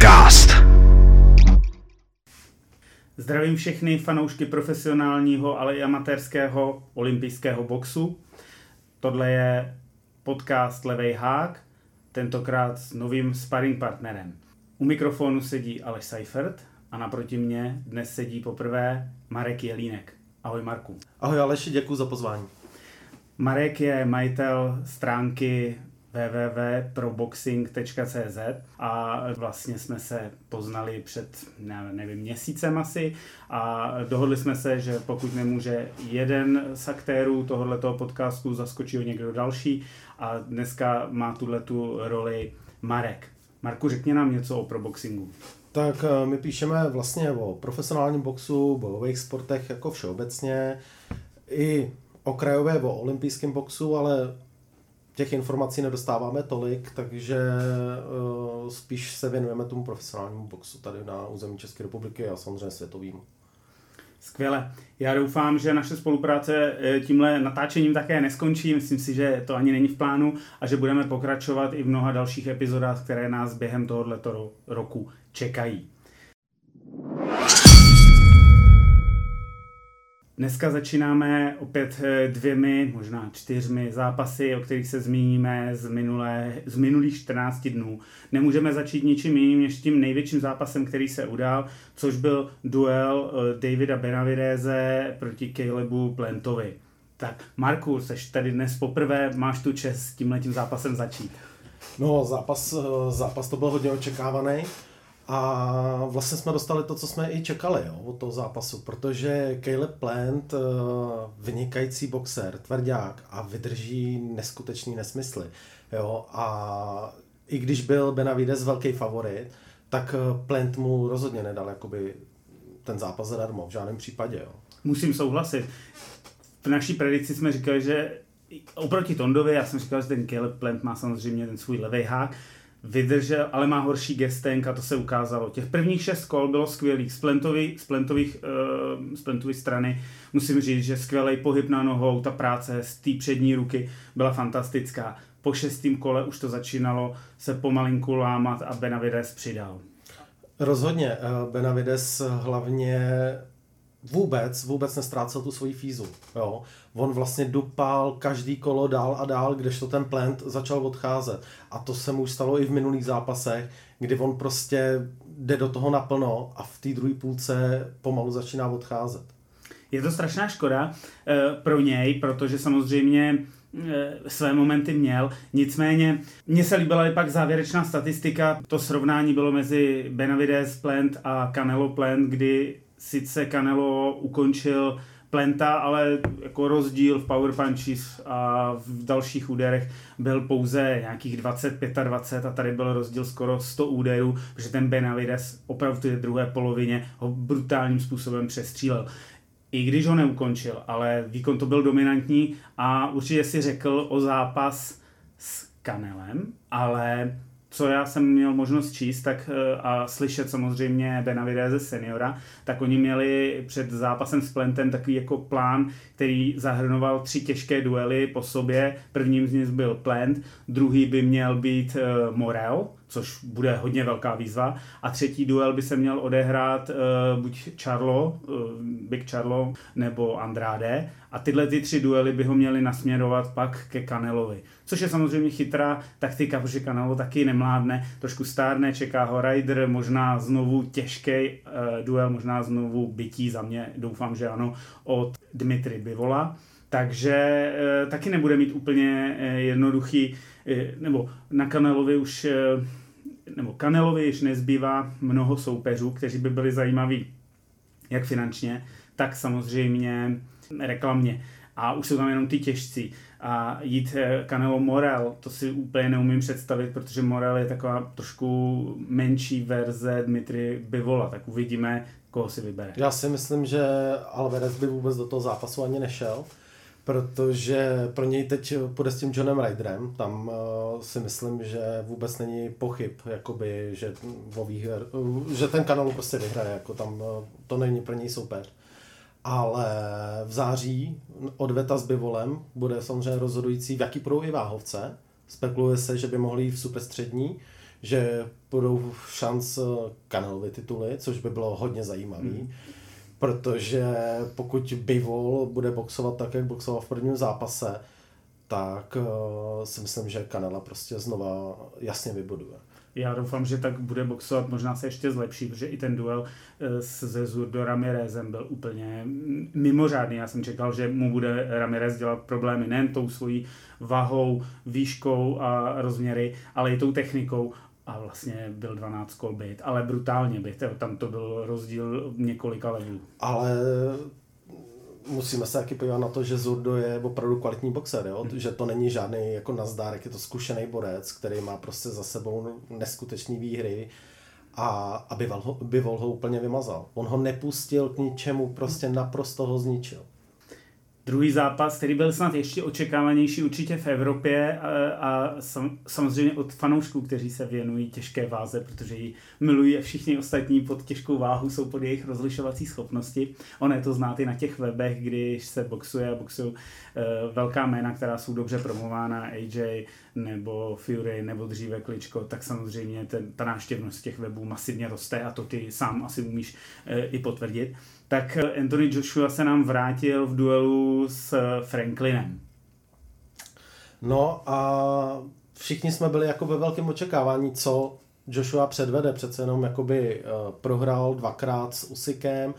Podcast. Zdravím všechny fanoušky profesionálního, ale i amatérského olympijského boxu. Tohle je podcast Levej hák, tentokrát s novým sparring partnerem. U mikrofonu sedí Aleš Seifert a naproti mě dnes sedí poprvé Marek Jelínek. Ahoj Marku. Ahoj Aleši, děkuji za pozvání. Marek je majitel stránky www.proboxing.cz a vlastně jsme se poznali před, nevím, měsícem asi a dohodli jsme se, že pokud nemůže jeden z aktérů tohoto podcastu, zaskočí ho někdo další a dneska má tuhle tu roli Marek. Marku, řekni nám něco o proboxingu. Tak eh, my píšeme vlastně o profesionálním boxu, bojových sportech jako všeobecně, i okrajové o olympijském boxu, ale těch informací nedostáváme tolik, takže uh, spíš se věnujeme tomu profesionálnímu boxu tady na území České republiky a samozřejmě světovým. Skvěle. Já doufám, že naše spolupráce eh, tímhle natáčením také neskončí. Myslím si, že to ani není v plánu a že budeme pokračovat i v mnoha dalších epizodách, které nás během tohoto roku čekají. Dneska začínáme opět eh, dvěmi, možná čtyřmi zápasy, o kterých se zmíníme z, minulé, z minulých 14 dnů. Nemůžeme začít ničím jiným než tím největším zápasem, který se udál, což byl duel eh, Davida Benavideze proti Calebu Plentovi. Tak Marku, seš tady dnes poprvé, máš tu čest s tímhletím zápasem začít. No, zápas, eh, zápas to byl hodně očekávaný. A vlastně jsme dostali to, co jsme i čekali jo, od toho zápasu, protože Caleb Plant, eh, vynikající boxer, tvrdák a vydrží neskutečný nesmysly. Jo, a i když byl Benavides velký favorit, tak eh, Plant mu rozhodně nedal jakoby ten zápas zadarmo, v žádném případě. Jo. Musím souhlasit. V naší predikci jsme říkali, že oproti Tondovi, já jsem říkal, že ten Caleb Plant má samozřejmě ten svůj levý hák, vydržel, ale má horší gestenk a to se ukázalo. Těch prvních šest kol bylo skvělých. Z, plentový, z, plentových, uh, strany musím říct, že skvělý pohyb na nohou, ta práce z té přední ruky byla fantastická. Po šestém kole už to začínalo se pomalinku lámat a Benavides přidal. Rozhodně. Eh, Benavides hlavně vůbec, vůbec nestrácel tu svoji fízu. Jo. On vlastně dupal každý kolo dál a dál, kdežto ten plant začal odcházet. A to se mu už stalo i v minulých zápasech, kdy on prostě jde do toho naplno a v té druhé půlce pomalu začíná odcházet. Je to strašná škoda e, pro něj, protože samozřejmě e, své momenty měl. Nicméně mně se líbila i pak závěrečná statistika. To srovnání bylo mezi Benavides Plant a Canelo Plant, kdy sice Canelo ukončil Plenta, ale jako rozdíl v power punches a v dalších úderech byl pouze nějakých 20-25 a tady byl rozdíl skoro 100 úderů, protože ten Benavides opravdu v druhé polovině ho brutálním způsobem přestřílel. I když ho neukončil, ale výkon to byl dominantní a určitě si řekl o zápas s Kanelem, ale co já jsem měl možnost číst tak, eh, a slyšet samozřejmě Benavideze seniora, tak oni měli před zápasem s Plentem takový jako plán, který zahrnoval tři těžké duely po sobě. Prvním z nich byl Plant, druhý by měl být uh, Morel, což bude hodně velká výzva. A třetí duel by se měl odehrát uh, buď Charlo, uh, Big Charlo, nebo Andrade. A tyhle ty tři duely by ho měli nasměrovat pak ke Kanelovi. Což je samozřejmě chytrá taktika, protože Canelo taky nemládne, trošku stárne, čeká ho Ryder, možná znovu těžký uh, duel, možná znovu bytí za mě, doufám, že ano, od Dmitry Bivola. Takže taky nebude mít úplně jednoduchý, nebo na Kanelovi už nebo Kanelovi již nezbývá mnoho soupeřů, kteří by byli zajímaví jak finančně, tak samozřejmě reklamně. A už jsou tam jenom ty těžcí. A jít Canelo eh, Morel, to si úplně neumím představit, protože Morel je taková trošku menší verze Dmitry Bivola, tak uvidíme, koho si vybere. Já si myslím, že Alvarez by vůbec do toho zápasu ani nešel protože pro něj teď půjde s tím Johnem Ryderem, tam uh, si myslím, že vůbec není pochyb, jakoby, že, o výher, uh, že ten kanál prostě vyhraje, jako tam uh, to není pro něj soupeř. Ale v září odveta s Bivolem bude samozřejmě rozhodující, v jaký budou i váhovce. Spekuluje se, že by mohli jít v superstřední, že budou šanc Canelovi tituly, což by bylo hodně zajímavý. Hmm. Protože pokud Bivol bude boxovat tak, jak boxoval v prvním zápase, tak uh, si myslím, že Kanela prostě znova jasně vybuduje. Já doufám, že tak bude boxovat, možná se ještě zlepší, protože i ten duel eh, se Zurdo Ramirezem byl úplně mimořádný. Já jsem čekal, že mu bude Ramirez dělat problémy nejen tou svojí vahou, výškou a rozměry, ale i tou technikou a vlastně byl 12 kol byt, ale brutálně byt, tam to byl rozdíl několika levelů. Ale musíme se taky podívat na to, že Zurdo je opravdu kvalitní boxer, jo? Hmm. že to není žádný jako nazdárek, je to zkušený borec, který má prostě za sebou neskutečný výhry a aby ho, Bivol ho úplně vymazal. On ho nepustil k ničemu, prostě naprosto ho zničil. Druhý zápas, který byl snad ještě očekávanější určitě v Evropě a, a sam, samozřejmě od fanoušků, kteří se věnují těžké váze, protože ji milují a všichni ostatní pod těžkou váhu jsou pod jejich rozlišovací schopnosti. Ono je to znát i na těch webech, když se boxuje a boxují uh, velká jména, která jsou dobře promována, AJ nebo Fury nebo dříve Kličko, tak samozřejmě ten, ta návštěvnost těch webů masivně roste a to ty sám asi umíš uh, i potvrdit tak Anthony Joshua se nám vrátil v duelu s Franklinem. No a všichni jsme byli jako ve velkém očekávání, co Joshua předvede. Přece jenom jakoby uh, prohrál dvakrát s Usikem.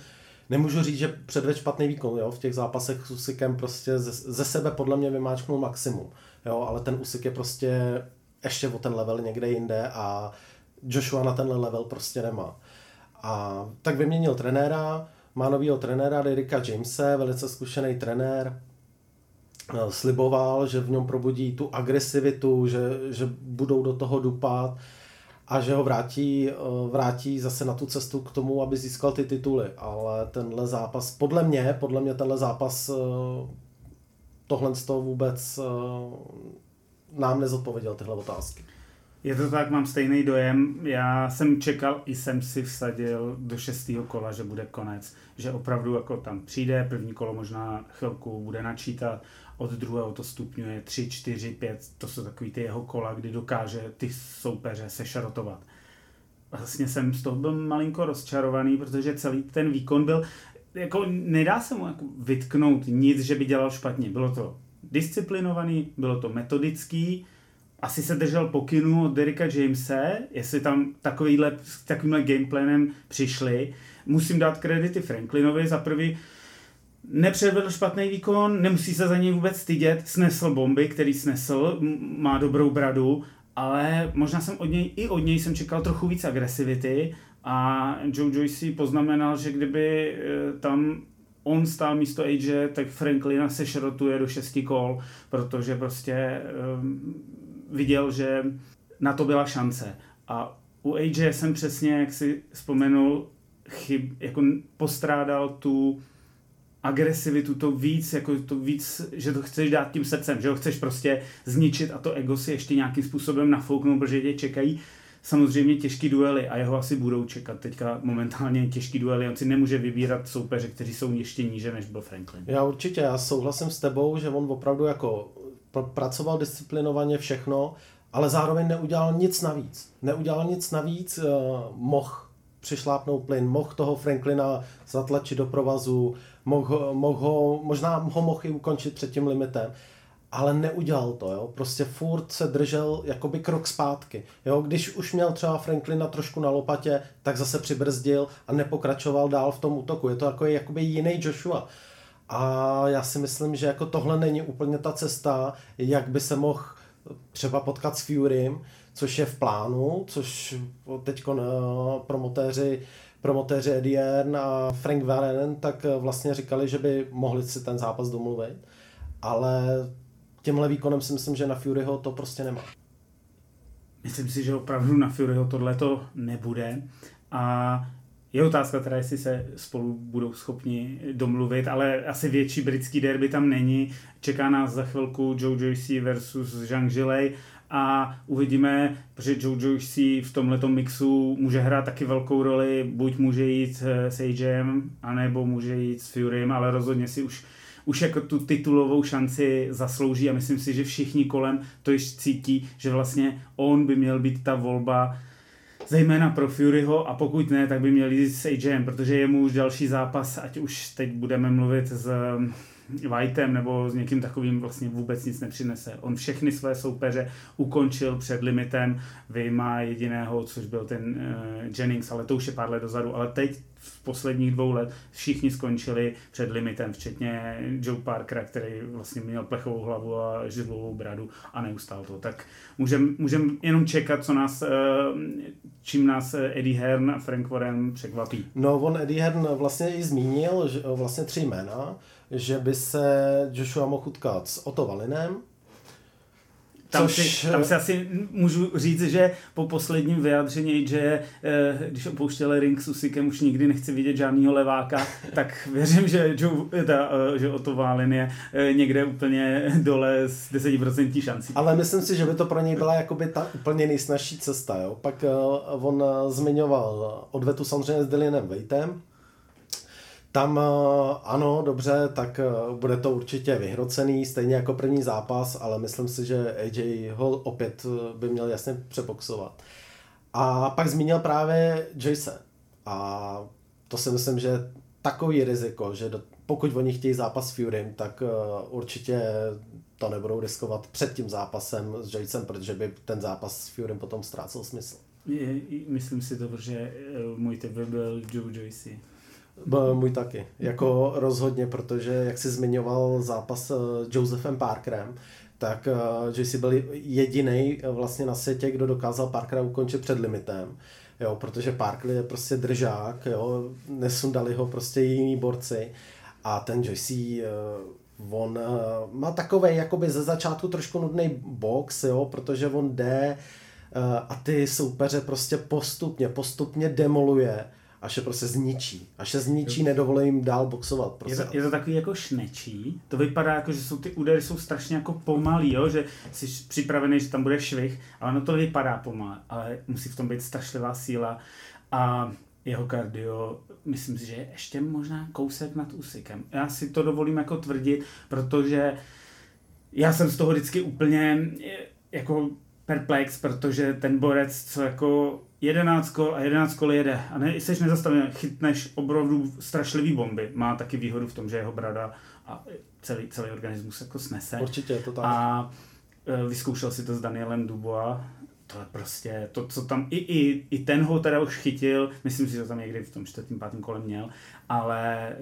Nemůžu říct, že předved špatný výkon, jo? v těch zápasech s Usikem prostě ze, ze sebe podle mě vymáčknul maximum, jo? ale ten Usik je prostě ještě o ten level někde jinde a Joshua na tenhle level prostě nemá. A tak vyměnil trenéra, má nového trenéra Derika Jamese, velice zkušený trenér, eh, sliboval, že v něm probudí tu agresivitu, že, že budou do toho dupat a že ho vrátí, eh, vrátí zase na tu cestu k tomu, aby získal ty tituly. Ale tenhle zápas, podle mě, podle mě tenhle zápas eh, tohle z toho vůbec nám nezodpověděl tyhle otázky. Je to tak, mám stejný dojem. Já jsem čekal, i jsem si vsadil do šestého kola, že bude konec. Že opravdu jako tam přijde, první kolo možná chvilku bude načítat, od druhého to stupňuje 3, 4, 5, to jsou takový ty jeho kola, kdy dokáže ty soupeře sešarotovat. Vlastně jsem z toho byl malinko rozčarovaný, protože celý ten výkon byl, jako nedá se mu jako vytknout nic, že by dělal špatně. Bylo to disciplinovaný, bylo to metodický, asi se držel pokynu od Derika Jamese, jestli tam takovýhle, s takovýmhle gameplanem přišli. Musím dát kredity Franklinovi za prvý, nepředvedl špatný výkon, nemusí se za něj vůbec stydět, snesl bomby, který snesl, má dobrou bradu, ale možná jsem od něj, i od něj jsem čekal trochu víc agresivity a Joe Joyce poznamenal, že kdyby e, tam on stál místo AJ, tak Franklina se šrotuje do šesti kol, protože prostě um, viděl, že na to byla šance. A u AJ jsem přesně, jak si vzpomenul, chyb, jako postrádal tu agresivitu, to víc, jako to víc, že to chceš dát tím srdcem, že ho chceš prostě zničit a to ego si ještě nějakým způsobem nafouknout, protože tě čekají samozřejmě těžký duely a jeho asi budou čekat teďka momentálně těžký duely. On si nemůže vybírat soupeře, kteří jsou ještě níže než byl Franklin. Já určitě, já souhlasím s tebou, že on opravdu jako pracoval disciplinovaně všechno, ale zároveň neudělal nic navíc. Neudělal nic navíc, uh, mohl přišlápnout plyn, mohl toho Franklina zatlačit do provazu, mohl, mohl ho, možná ho mohl i ukončit před tím limitem, ale neudělal to, jo. Prostě furt se držel jakoby krok zpátky. Jo, když už měl třeba Franklina trošku na lopatě, tak zase přibrzdil a nepokračoval dál v tom útoku. Je to jako jakoby jiný Joshua. A já si myslím, že jako tohle není úplně ta cesta, jak by se mohl třeba potkat s Furym, což je v plánu, což teď eh, promotéři, promotéři Eddie a Frank Warren tak eh, vlastně říkali, že by mohli si ten zápas domluvit, ale tímhle výkonem si myslím, že na Furyho to prostě nemá. Myslím si, že opravdu na Furyho tohle to nebude a je otázka teda, jestli se spolu budou schopni domluvit, ale asi větší britský derby tam není. Čeká nás za chvilku Joe Joyce versus Zhang Zhilei a uvidíme, protože Joe Joyce v tomhle mixu může hrát taky velkou roli, buď může jít eh, s AJem, anebo může jít s Furym, ale rozhodně si už už jako tu titulovou šanci zaslouží a myslím si, že všichni kolem to již cítí, že vlastně on by měl být ta volba zejména pro Furyho a pokud ne, tak by měl jít s AJM, protože je mu už další zápas, ať už teď budeme mluvit s Whiteem nebo s někým takovým vlastně vůbec nic nepřinese. On všechny své soupeře ukončil před limitem, vyjma jediného, což byl ten uh, Jennings, ale to už je pár let dozadu, ale teď v posledních dvou let všichni skončili před limitem, včetně Joe Parkera, který vlastně měl plechovou hlavu a židlovou bradu a neustál to. Tak můžeme můžem jenom čekat, co nás, eh, čím nás Eddie Hearn a Frank Warren překvapí. No, on Eddie Hearn vlastně i zmínil že vlastně tři jména, že by se Joshua mohl utkat s Otto Valinem, tam, Což... si, tam si asi můžu říct, že po posledním vyjádření, že eh, když opouštěli ring s Usikem, už nikdy nechci vidět žádného leváka, tak věřím, že, Joe, ta, eh, že Otto Válin je eh, někde úplně dole s 10% šancí. Ale myslím si, že by to pro něj byla jakoby ta úplně nejsnažší cesta. Jo? Pak on zmiňoval odvetu samozřejmě s Dylinem Vejtem, tam eh, ano, dobře, tak eh, bude to určitě vyhrocený, stejně jako první zápas, ale myslím si, že AJ ho opět eh, by měl jasně přeboxovat. A pak zmínil právě Jason. A to si myslím, že takový riziko, že do, pokud oni chtějí zápas s Furym, tak určitě to nebudou riskovat před tím zápasem s Jasem, protože by ten zápas s Furym potom ztrácel smysl. Myslím si to, že můj by byl Joe Joyce. Můj taky. Jako rozhodně, protože jak jsi zmiňoval zápas s eh, Josephem Parkerem, tak uh, jsi byl jediný eh, vlastně na světě, kdo dokázal Parkera ukončit před limitem. Jo, protože Parker je prostě držák, jo, nesundali ho prostě jiní borci a ten JC uh, on má takový jakoby ze začátku trošku nudný box, jo, protože on jde a ty soupeře prostě postupně, postupně demoluje až je prostě zničí. Až se zničí, nedovolí jim dál boxovat. Prostě. Je, to, je to takový jako šnečí. To vypadá jako, že jsou ty údery jsou strašně jako pomalý, jo? že jsi připravený, že tam bude švih, ale ono to vypadá pomalé, ale musí v tom být strašlivá síla a jeho kardio, myslím si, že je ještě možná kousek nad úsikem. Já si to dovolím jako tvrdit, protože já jsem z toho vždycky úplně jako perplex, protože ten borec, co jako 11 kol a 11 kol jede a ne, jsi nezastavený, chytneš opravdu strašlivý bomby. Má taky výhodu v tom, že jeho brada a celý, celý organismus jako snese. Určitě, to tak. A e, vyzkoušel si to s Danielem Dubois, to je prostě, to, co tam, i, i, i ten ho teda už chytil, myslím si, že to tam někdy v tom čtvrtým, pátém kole měl, ale e,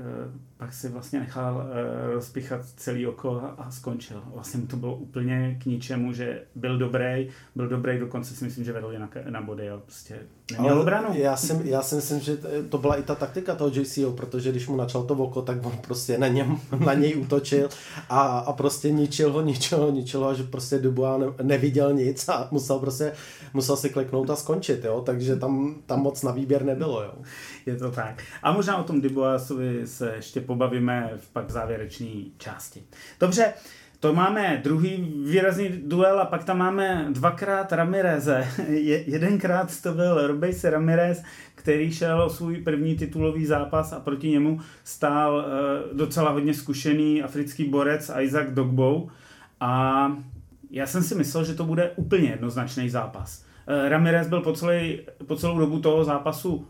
pak si vlastně nechal e, rozpichat celý oko a, a skončil. Vlastně mu to bylo úplně k ničemu, že byl dobrý, byl dobrý, dokonce si myslím, že vedl na, na body, ale prostě neměl ale obranu. Já si, já si myslím, že to byla i ta taktika toho JCO, protože když mu načal to oko, tak on prostě na, něm, na něj útočil a, a prostě ničil ho, ničil ho, ničil ho, že prostě Dubois ne, neviděl nic a musel prostě, musel si kliknout a skončit, jo, takže tam, tam moc na výběr nebylo, jo. Je to tak. A možná o tom Duboisovi se ještě pobavíme v pak závěrečné části. Dobře, to máme druhý výrazný duel a pak tam máme dvakrát Ramireze. Je, jedenkrát to byl Robejse Ramirez, který šel o svůj první titulový zápas a proti němu stál uh, docela hodně zkušený africký borec Isaac Dogbow. A já jsem si myslel, že to bude úplně jednoznačný zápas. Uh, Ramirez byl po, celý, po celou dobu toho zápasu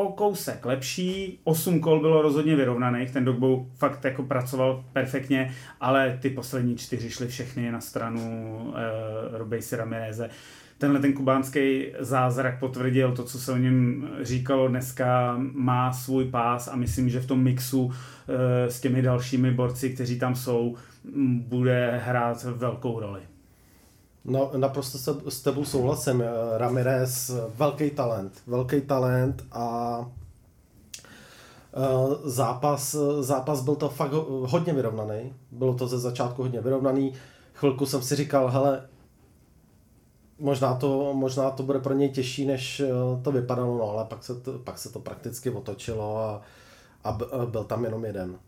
o kousek lepší, 8 kol bylo rozhodně vyrovnaných, ten Dogbo fakt jako pracoval perfektně, ale ty poslední čtyři šly všechny na stranu uh, eh, Robejsi Ramireze. Tenhle ten kubánský zázrak potvrdil to, co se o něm říkalo dneska, má svůj pás a myslím, že v tom mixu uh, s těmi dalšími borci, kteří tam jsou, bude hrát velkou roli. No, naprosto se, s tebou souhlasím. Ramirez, velký talent, velký talent a uh, zápas, zápas byl to fakt hodně vyrovnaný. Bylo to ze začátku hodně vyrovnaný. Chvilku jsem si říkal, hele, možná to, možná to bude pro něj těžší, než eh, to vypadalo, no, ale pak se to, pak se to prakticky otočilo a, a byl tam jenom jeden.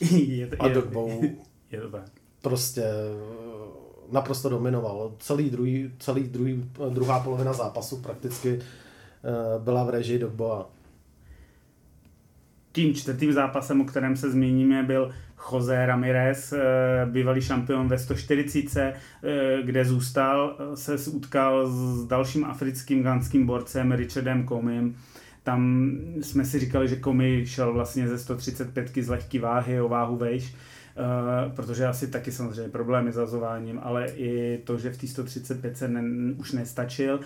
je to, a je, je to tak. Prostě naprosto dominoval. Celý, druhý, celý druhý, druhá polovina zápasu prakticky eh, byla v režii Dogboa. tím čtvrtým zápasem, o kterém se zmíníme, byl Jose Ramirez, eh, bývalý šampion ve 140, eh, kde zůstal, se utkal s dalším africkým ganským borcem Richardem Comim. Tam jsme si říkali, že Komi šel vlastně ze 135 z lehký váhy o váhu vejš, Uh, protože asi taky samozřejmě problémy s zazováním, ale i to, že v té 135 se ne, už nestačil.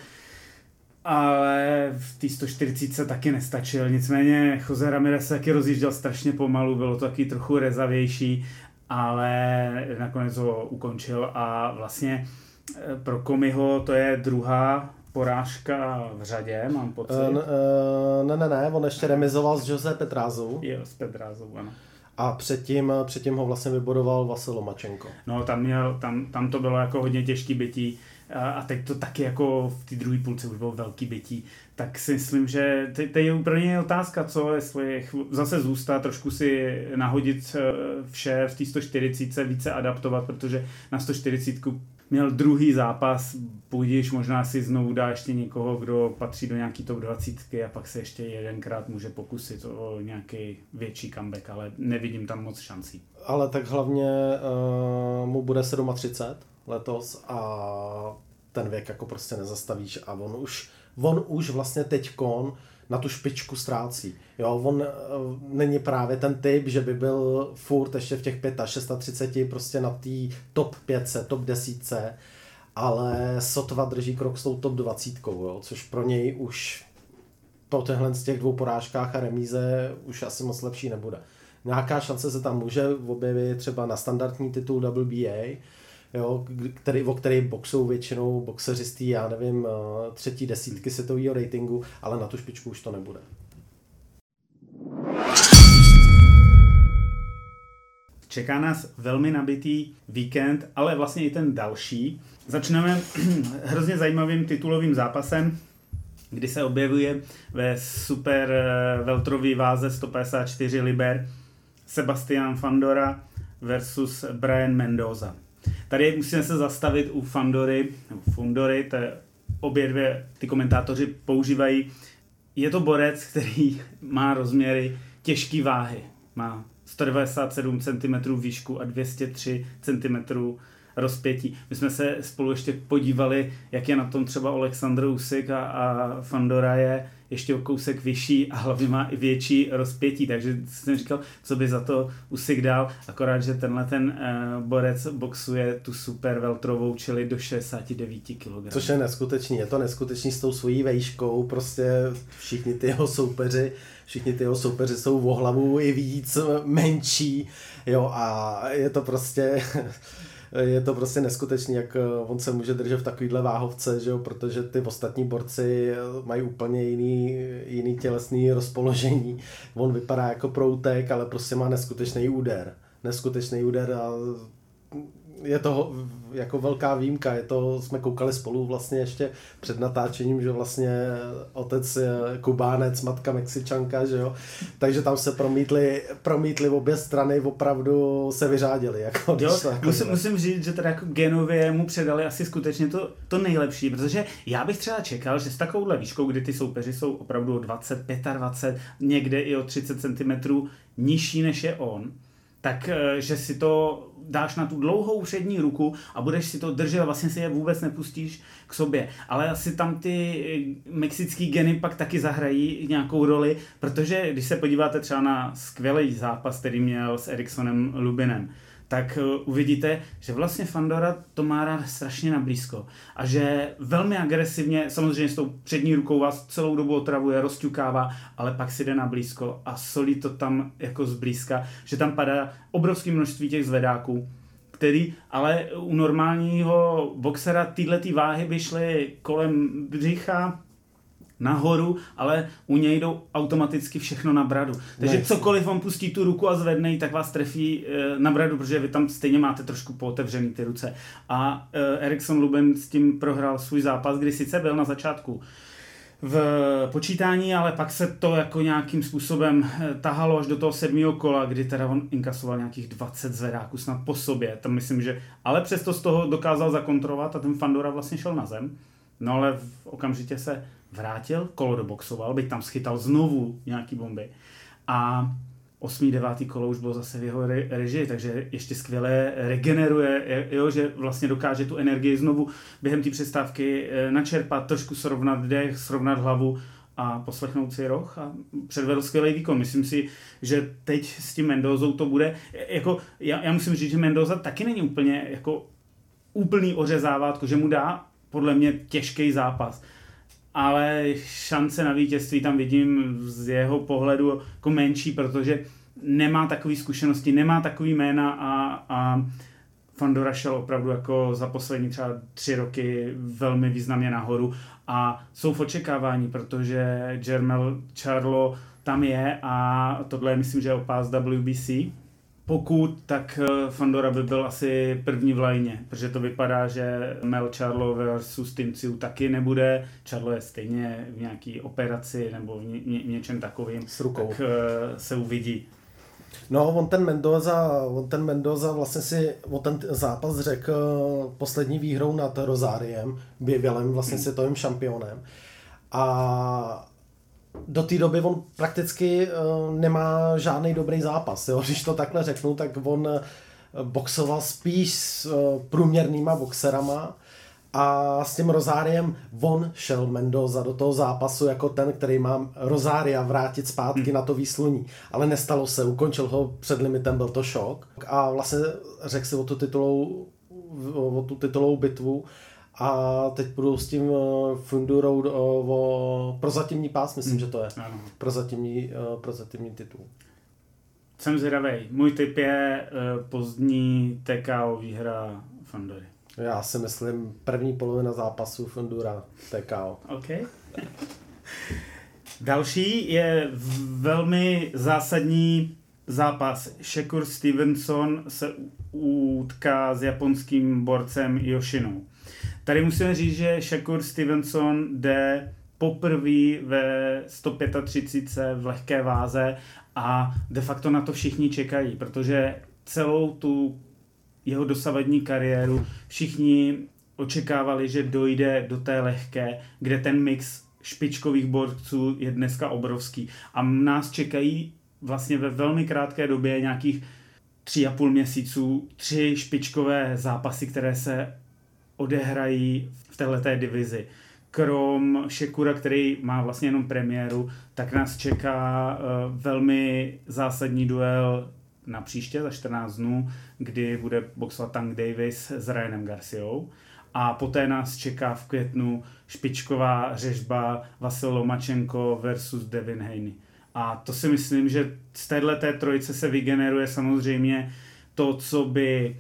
Ale v té 140 se taky nestačil, nicméně Jose Ramirez se taky rozjížděl strašně pomalu, bylo to taky trochu rezavější, ale nakonec ho ukončil a vlastně eh, pro Komiho to je druhá porážka v řadě, mám pocit. Uh, ne, ne, ne, on ještě remizoval s Jose Petrázu. Jo, s Petrázou, ano. A předtím, předtím ho vlastně vybodoval Vasil Lomačenko. No, tam, měl, tam, tam to bylo jako hodně těžký bytí a teď to taky jako v té druhé půlce už bylo velký bytí, tak si myslím, že teď je pro ně otázka, co jestli zase zůstat, trošku si nahodit eh, vše v té 140, více adaptovat, protože na 140 měl druhý zápas, půjdeš, možná si znovu dá ještě někoho, kdo patří do nějaký top 20 a pak se ještě jedenkrát může pokusit o nějaký větší comeback, ale nevidím tam moc šancí. Ale tak hlavně uh, mu bude 37 letos a ten věk jako prostě nezastavíš a on už, on už vlastně teďkon na tu špičku ztrácí. Jo, on uh, není právě ten typ, že by byl furt ještě v těch 35, 36 prostě na té top 5, top 10, ale sotva drží krok s tou top 20, jo, což pro něj už po těchhle z těch dvou porážkách a remíze už asi moc lepší nebude. Nějaká šance se tam může objevit třeba na standardní titul WBA, jo, který, o který boxou většinou boxeři z já nevím, eh, třetí desítky světového ratingu, ale na tu špičku už to nebude. Čeká nás velmi nabitý víkend, ale vlastně i ten další. Začneme hrozně zajímavým titulovým zápasem, kdy se objevuje ve super eh, veltrový váze 154 liber Sebastian Fandora versus Brian Mendoza. Tady musíme se zastavit u Fandory, nebo Fundory, to je, obě dvě ty komentátoři používají. Je to borec, který má rozměry těžké váhy. Má 197 cm výšku a 203 cm rozpětí. My jsme se spolu ještě podívali, jak je na tom třeba Aleksandr Usik a, a Fandora je ještě o kousek vyšší a hlavně má i větší rozpětí, takže jsem říkal, co by za to Usik dal, akorát, že tenhle ten uh, borec boxuje tu super veltrovou, čili do 69 kg. Což je neskutečný, je to neskutečný s tou svojí vejškou, prostě všichni ty jeho soupeři, všichni ty jeho soupeři jsou o hlavu i víc menší, jo, a je to prostě je to prostě neskutečný, jak eh, on se může držet v takovýhle váhovce, že jo, protože ty ostatní borci eh, mají úplně jiný, jiný tělesný rozpoložení. On vypadá jako proutek, ale prostě má neskutečný úder. Neskutečný úder a je to jako velká výjimka, je to, jsme koukali spolu vlastně ještě před natáčením, že vlastně otec je kubánec, matka mexičanka, že jo, takže tam se promítli, promítli obě strany, opravdu se vyřádili. Jako, jo, jako musím, musím říct, že teda jako genově mu předali asi skutečně to, to nejlepší, protože já bych třeba čekal, že s takovouhle výškou, kdy ty soupeři jsou opravdu o 20, 25, někde i o 30 cm nižší než je on, tak eh, že si to dáš na tu dlouhou přední ruku a budeš si to držet, vlastně si je vůbec nepustíš k sobě. Ale asi tam ty eh, mexický geny pak taky zahrají nějakou roli, protože když se podíváte třeba na skvělý zápas, který měl s Eriksonem Lubinem, tak eh, uvidíte, že vlastně Fandora to má rád strašně na blízko a že velmi agresivně, samozřejmě s tou přední rukou vás celou dobu otravuje, rozťukává, ale pak si jde na blízko a solí to tam jako zblízka, že tam padá obrovské množství těch zvedáků, který ale u normálního boxera tyhle ty váhy by šly kolem břicha, nahoru, ale u něj jdou automaticky všechno na bradu. Takže nice. cokoliv vám pustí tu ruku a zvedne tak vás trefí e, na bradu, protože vy tam stejně máte trošku pootevřený ty ruce. A e, Erikson Luben s tím prohrál svůj zápas, kdy sice byl na začátku v počítání, ale pak se to jako nějakým způsobem eh, tahalo až do toho sedmého kola, kdy teda on inkasoval nějakých 20 zvedáků snad po sobě. Tam myslím, že ale přesto z toho dokázal zakontrolovat a ten Fandora vlastně šel na zem. No ale v okamžitě se vrátil, kolo doboxoval, byť tam schytal znovu nějaký bomby. a 8. 9. kolo už bylo zase v jeho režii, takže ještě skvěle regeneruje, jo, že vlastně dokáže tu energii znovu během té přestávky eh, načerpat, trošku srovnat dech, srovnat hlavu a poslechnout si roh a předvedl skvělý výkon. Myslím si, že teď s tím Mendozou to bude, jako já, já musím říct, že Mendoza taky není úplně jako úplný ořezávátko, že mu dá podle mě těžký zápas. Ale šance na vítězství tam vidím z jeho pohledu jako menší, protože nemá takové zkušenosti, nemá takový jména a, a Fandora šel opravdu jako za poslední třeba tři roky velmi významně nahoru a jsou v očekávání, protože Jermel Charlo tam je a tohle je myslím, že je opás WBC. Pokud, tak eh, Fandora by byl asi první v lajně, protože to vypadá, že Mel Charlo versus Tim Ciu taky nebude. Charlo je stejně v nějaký operaci nebo v ně, ně, něčem takovým. S rukou. Tak uh, se uvidí. No, on ten Mendoza, on ten Mendoza vlastně si o ten zápas řekl poslední výhrou nad Rozáriem, bývalým vlastně hmm. světovým šampionem. A do té doby on prakticky uh, nemá žádný dobrý zápas. Jo? Když to takhle řeknu, tak on boxoval spíš s uh, průměrnýma boxerama a s tím Rozáriem von šel Mendoza do toho zápasu jako ten, který má Rozária vrátit zpátky hmm. na to výsluní. Ale nestalo se, ukončil ho před limitem, byl to šok. A vlastně řekl si o tu titulou, o tu titulovou bitvu a teď budou s tím eh, Fundurou eh, o prozatímní pás, myslím, hmm. že to je. Ano. Prozatímní, eh, prozatímní titul. Jsem zvědavý. Můj tip je pozdní TKO výhra Fundory. Já si myslím, první polovina zápasu Fundura TKO. OK. Další je velmi zásadní zápas. Shakur Stevenson se utká s japonským borcem Yoshinou. Tady musíme říct, že Shakur Stevenson jde poprvé ve 135 v lehké váze a de facto na to všichni čekají, protože celou tu jeho dosavadní kariéru všichni očekávali, že dojde do té lehké, kde ten mix špičkových borců je dneska obrovský. A nás čekají vlastně ve velmi krátké době nějakých tři a půl měsíců tři špičkové zápasy, které se odehrají v této divizi. Krom Šekura, který má vlastně jenom premiéru, tak nás čeká uh, velmi zásadní duel na příště za 14 dnů, kdy bude boxovat Tank Davis s Ryanem Garciou. A poté nás čeká v květnu špičková řežba Vasil Lomachenko versus Devin Haney. A to si myslím, že z této trojice se vygeneruje samozřejmě to, co by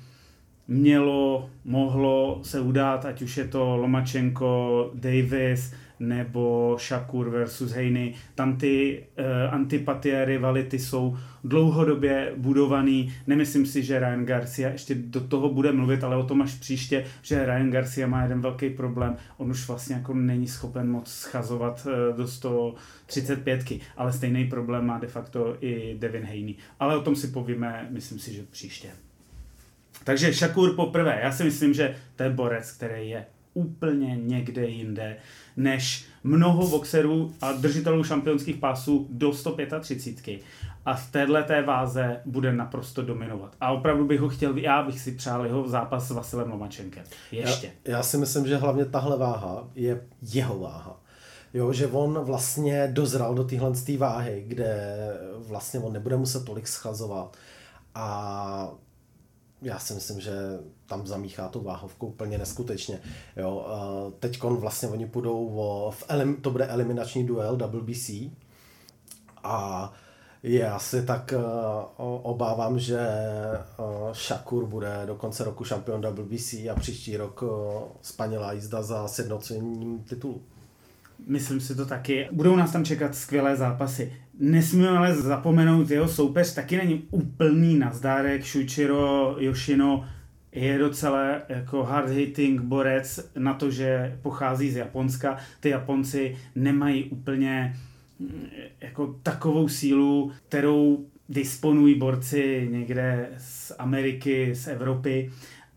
mělo, mohlo se udát, ať už je to Lomachenko, Davis, nebo Shakur versus Heiny. Tam ty uh, antipatie, rivality jsou dlouhodobě budovaný. Nemyslím si, že Ryan Garcia ještě do toho bude mluvit, ale o tom až příště, že Ryan Garcia má jeden velký problém. On už vlastně jako není schopen moc schazovat uh, do 135, ale stejný problém má de facto i Devin Haney. Ale o tom si povíme, myslím si, že příště. Takže Shakur poprvé, já si myslím, že to je borec, který je úplně někde jinde, než mnoho boxerů a držitelů šampionských pásů do 135 a v této váze bude naprosto dominovat. A opravdu bych ho chtěl, já bych si přál jeho zápas s Vasilem Lomačenkem. Ještě. Já, já si myslím, že hlavně tahle váha je jeho váha. Jo, že on vlastně dozral do téhle váhy, kde vlastně on nebude muset tolik schazovat a já si myslím, že tam zamíchá tu váhovku úplně neskutečně. Jo, teď vlastně oni půjdou o, v elim, to bude eliminační duel WBC a já si tak uh, obávám, že uh, Shakur bude do konce roku šampion WBC a příští rok uh, spanilá jízda za sjednocením titulu. Myslím si to taky. Budou nás tam čekat skvělé zápasy. Nesmíme ale zapomenout, jeho soupeř taky není úplný nazdárek. Shuichiro Yoshino je docela jako hard hitting borec na to, že pochází z Japonska. Ty Japonci nemají úplně mm, jako takovou sílu, kterou disponují borci někde z Ameriky, z Evropy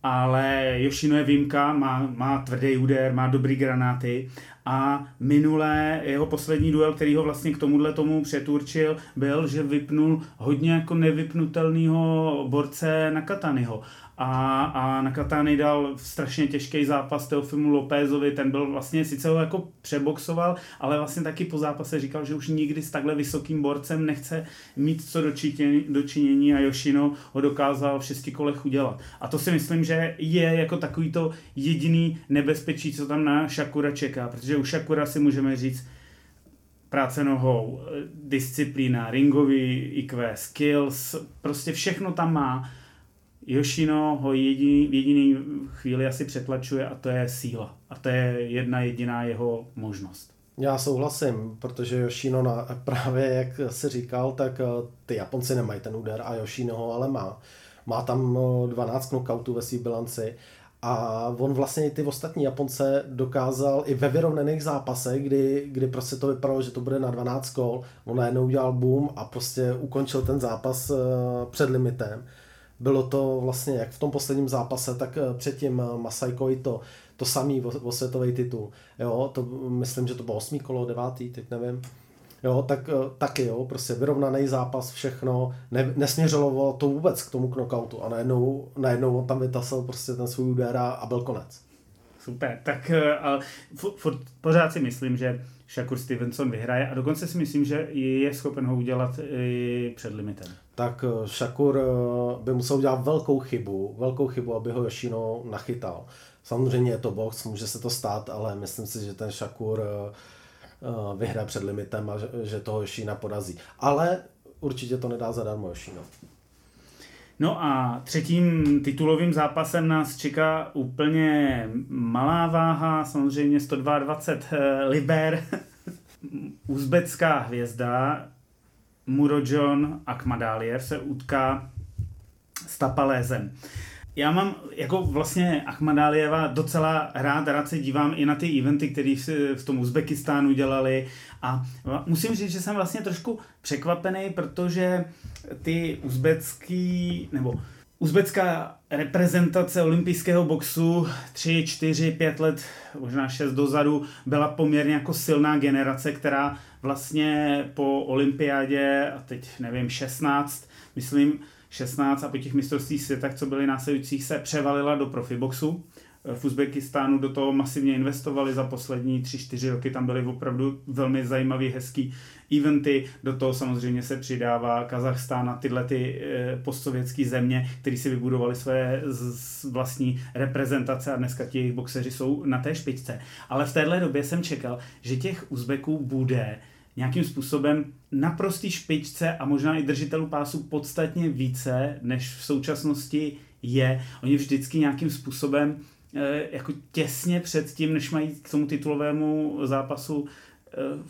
ale Yoshino je výjimka, má, má tvrdý úder, má dobrý granáty. A minulé jeho poslední duel, který ho vlastně k tomuhle tomu přeturčil, byl, že vypnul hodně jako nevypnutelného borce na Katanyho a, a na Katány dal strašně těžký zápas Teofimu Lopézovi, ten byl vlastně, sice ho jako přeboxoval, ale vlastně taky po zápase říkal, že už nikdy s takhle vysokým borcem nechce mít co dočinění, a Yoshino ho dokázal v šesti kolech udělat. A to si myslím, že je jako takový to jediný nebezpečí, co tam na Shakura čeká, protože u Shakura si můžeme říct, práce nohou, disciplína, ringový IQ, skills, prostě všechno tam má Yoshino ho jediný, v jediný chvíli asi přetlačuje a to je síla. A to je jedna jediná jeho možnost. Já souhlasím, protože Yoshino na, právě, jak se říkal, tak eh, ty Japonci nemají ten úder a Yoshino ho ale má. Má tam 12 eh, knockoutů ve své bilanci a on vlastně i ty ostatní Japonce dokázal i ve vyrovnaných zápasech, kdy, kdy prostě to vypadalo, že to bude na 12 kol, on najednou udělal boom a prostě ukončil ten zápas eh, před limitem bylo to vlastně jak v tom posledním zápase, tak eh, předtím eh, Masajko i to, to samý o, světový titul. Jo, to, myslím, že to bylo osmý kolo, devátý, teď nevím. Jo, tak eh, taky, jo, prostě vyrovnaný zápas, všechno, ne, nesměřovalo to vůbec k tomu knockoutu a najednou, najednou on tam vytasil prostě ten svůj úder a, a byl konec. Super, tak ale furt, pořád si myslím, že Shakur Stevenson vyhraje a dokonce si myslím, že je schopen ho udělat i před limitem. Tak eh, Shakur eh, by musel udělat velkou chybu, velkou chybu, aby ho Yoshino nachytal. Samozřejmě je to box, může se to stát, ale myslím si, že ten Shakur eh, vyhraje před limitem a že toho Yoshina porazí. Ale určitě to nedá zadarmo Yoshino. No a třetím titulovým zápasem nás čeká úplně malá váha, samozřejmě 122 liber. Uzbecká hvězda Murojon Akmadaliev se utká s Tapalézem. Já mám jako vlastně Ahmadalieva docela rád, rád se dívám i na ty eventy, které v tom Uzbekistánu dělali a musím říct, že jsem vlastně trošku překvapený, protože ty uzbecký, nebo uzbecká reprezentace olympijského boxu 3, 4, 5 let, možná 6 dozadu byla poměrně jako silná generace, která vlastně po olympiádě, a teď nevím, 16, myslím, 16 a po těch mistrovstvích světa, co byly následujících, se převalila do profiboxu. V Uzbekistánu do toho masivně investovali za poslední 3-4 roky, tam byly opravdu velmi zajímavý, hezký eventy, do toho samozřejmě se přidává Kazachstán a tyhle ty eh, postsovětské země, které si vybudovali své vlastní reprezentace a dneska ti jejich boxeři jsou na té špičce. Ale v téhle době jsem čekal, že těch Uzbeků bude nějakým způsobem na prostý špičce a možná i držitelů pásu podstatně více, než v současnosti je. Oni vždycky nějakým způsobem jako těsně před tím, než mají k tomu titulovému zápasu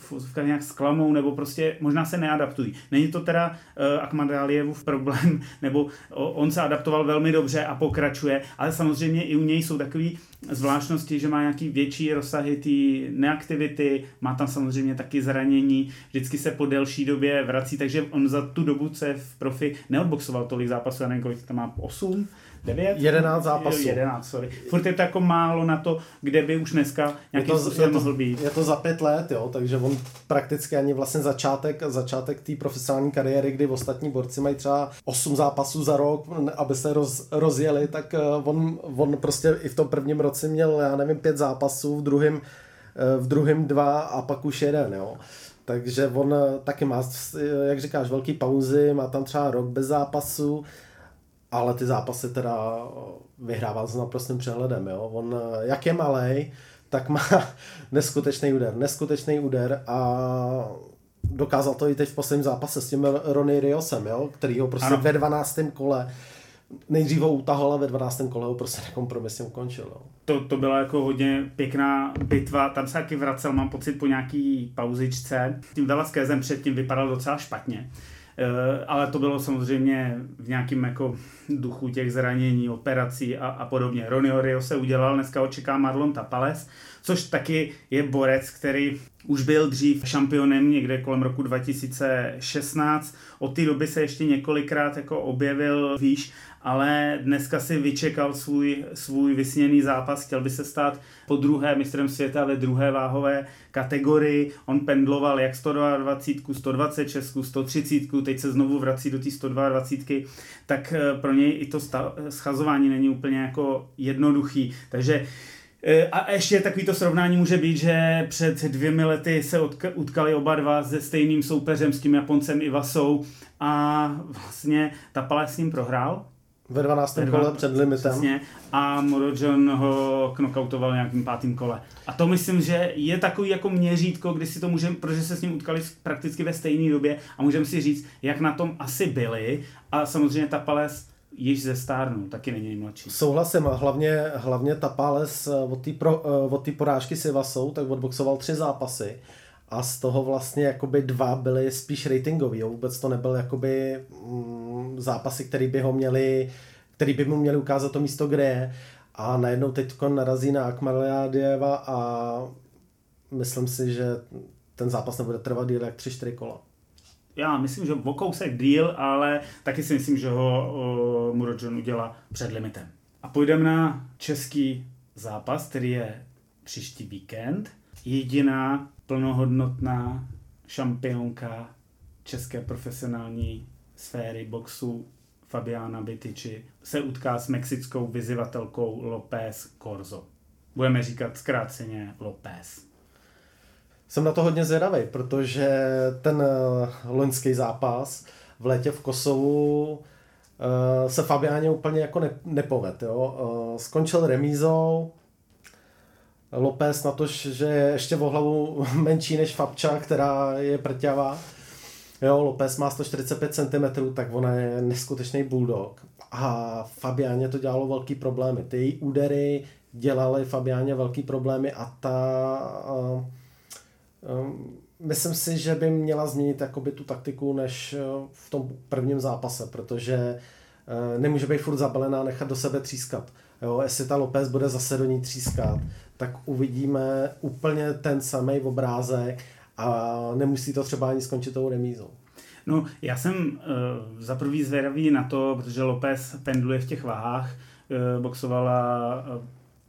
v nějak zklamou, nebo prostě možná se neadaptují. Není to teda uh, Akmadalievův problém, nebo on se adaptoval velmi dobře a pokračuje, ale samozřejmě i u něj jsou takové zvláštnosti, že má nějaký větší rozsahy té neaktivity, má tam samozřejmě taky zranění, vždycky se po delší době vrací, takže on za tu dobu, co je v profi, neodboxoval tolik zápasů, já nevím, kolik tam má 8, 9? 11 zápasů. 11, sorry. Furt je to jako málo na to, kde by už dneska nějaký způsobem je to, mohl být. Je to za pět let, jo, takže on prakticky ani vlastně začátek, začátek té profesionální kariéry, kdy ostatní borci mají třeba 8 zápasů za rok, aby se roz, rozjeli, tak eh, on, on prostě i v tom prvním roce měl, já nevím, pět zápasů, v druhém eh, v druhém dva a pak už jeden, jo. Takže on eh, taky má, jak říkáš, velký pauzy, má tam třeba rok bez zápasu, ale ty zápasy teda vyhrával s naprostým přehledem. Jo? On, jak je malý, tak má neskutečný úder, neskutečný úder a dokázal to i teď v posledním zápase s tím Ronny Riosem, jo? který ho prostě ano. ve 12. kole nejdřív ho utahoval a ve 12. kole ho prostě nekompromisně ukončil. Jo. To, to byla jako hodně pěkná bitva, tam se taky vracel, mám pocit, po nějaký pauzičce. Tím Velasquezem předtím vypadal docela špatně. Eh, ale to bylo samozřejmě v nějakém jako duchu těch zranění, operací a, a podobně. Ronnie Orio se udělal, dneska očeká Marlon Tapales, což taky je borec, který už byl dřív šampionem někde kolem roku 2016. Od té doby se ještě několikrát jako objevil výš, ale dneska si vyčekal svůj, svůj vysněný zápas, chtěl by se stát po druhé mistrem světa ve druhé váhové kategorii. On pendloval jak 122, 126, 130, teď se znovu vrací do té 122, tak eh, pro něj i to schazování není úplně jako jednoduchý. Takže E, a ještě takovýto srovnání může být, že před dvěmi lety se utkali oba dva se stejným soupeřem, s tím Japoncem Ivasou a vlastně Tapale s ním prohrál. Ve 12. Ve 12. kole před limitem. Přesně, a Morojon ho knockoutoval nějakým pátým kole. A to myslím, že je takový jako měřítko, kdy si to můžeme, protože se s ním utkali prakticky ve stejné době a můžeme si říct, jak na tom asi byli. A samozřejmě Tapales již ze stárnu, taky není nejmladší. Souhlasím, a hlavně, hlavně Tapales eh, od té eh, porážky s Ivasou, tak odboxoval tři zápasy a z toho vlastně jakoby dva byly spíš ratingový, jo? vůbec to nebyl jakoby mm, zápasy, který by ho měli, který by mu měli ukázat to místo, kde je a najednou teď narazí na Akmaliadieva a myslím si, že ten zápas nebude trvat díl jak 3-4 kola já myslím, že o kousek díl, ale taky si myslím, že ho uh, Murodžon udělá před limitem. A půjdeme na český zápas, který je příští víkend. Jediná plnohodnotná šampionka české profesionální sféry boxu Fabiana Bitiči se utká s mexickou vyzivatelkou López Corzo. Budeme říkat zkráceně López jsem na to hodně zvědavý, protože ten eh, loňský zápas v létě v Kosovu uh, se Fabiáně úplně jako ne, nepoved. Jo? Uh, skončil remízou, López na to, že je ještě o hlavu menší než Fabča, která je prťavá. Jo, López má 145 cm, tak ona je neskutečný bulldog. A Fabiáně to dělalo velký problémy. Ty její údery dělaly Fabiáně velký problémy a ta uh, Ehm, myslím si, že by měla změnit jakoby tu taktiku než eh, v tom prvním zápase, protože eh, nemůže být furt zabalená nechat do sebe třískat. Jo, jestli ta López bude zase do ní třískat, tak uvidíme úplně ten samý obrázek a nemusí to třeba ani skončit tou remízou. No, já jsem uh, za prvý zvědavý na to, protože López pendluje v těch váhách, uh, boxovala uh,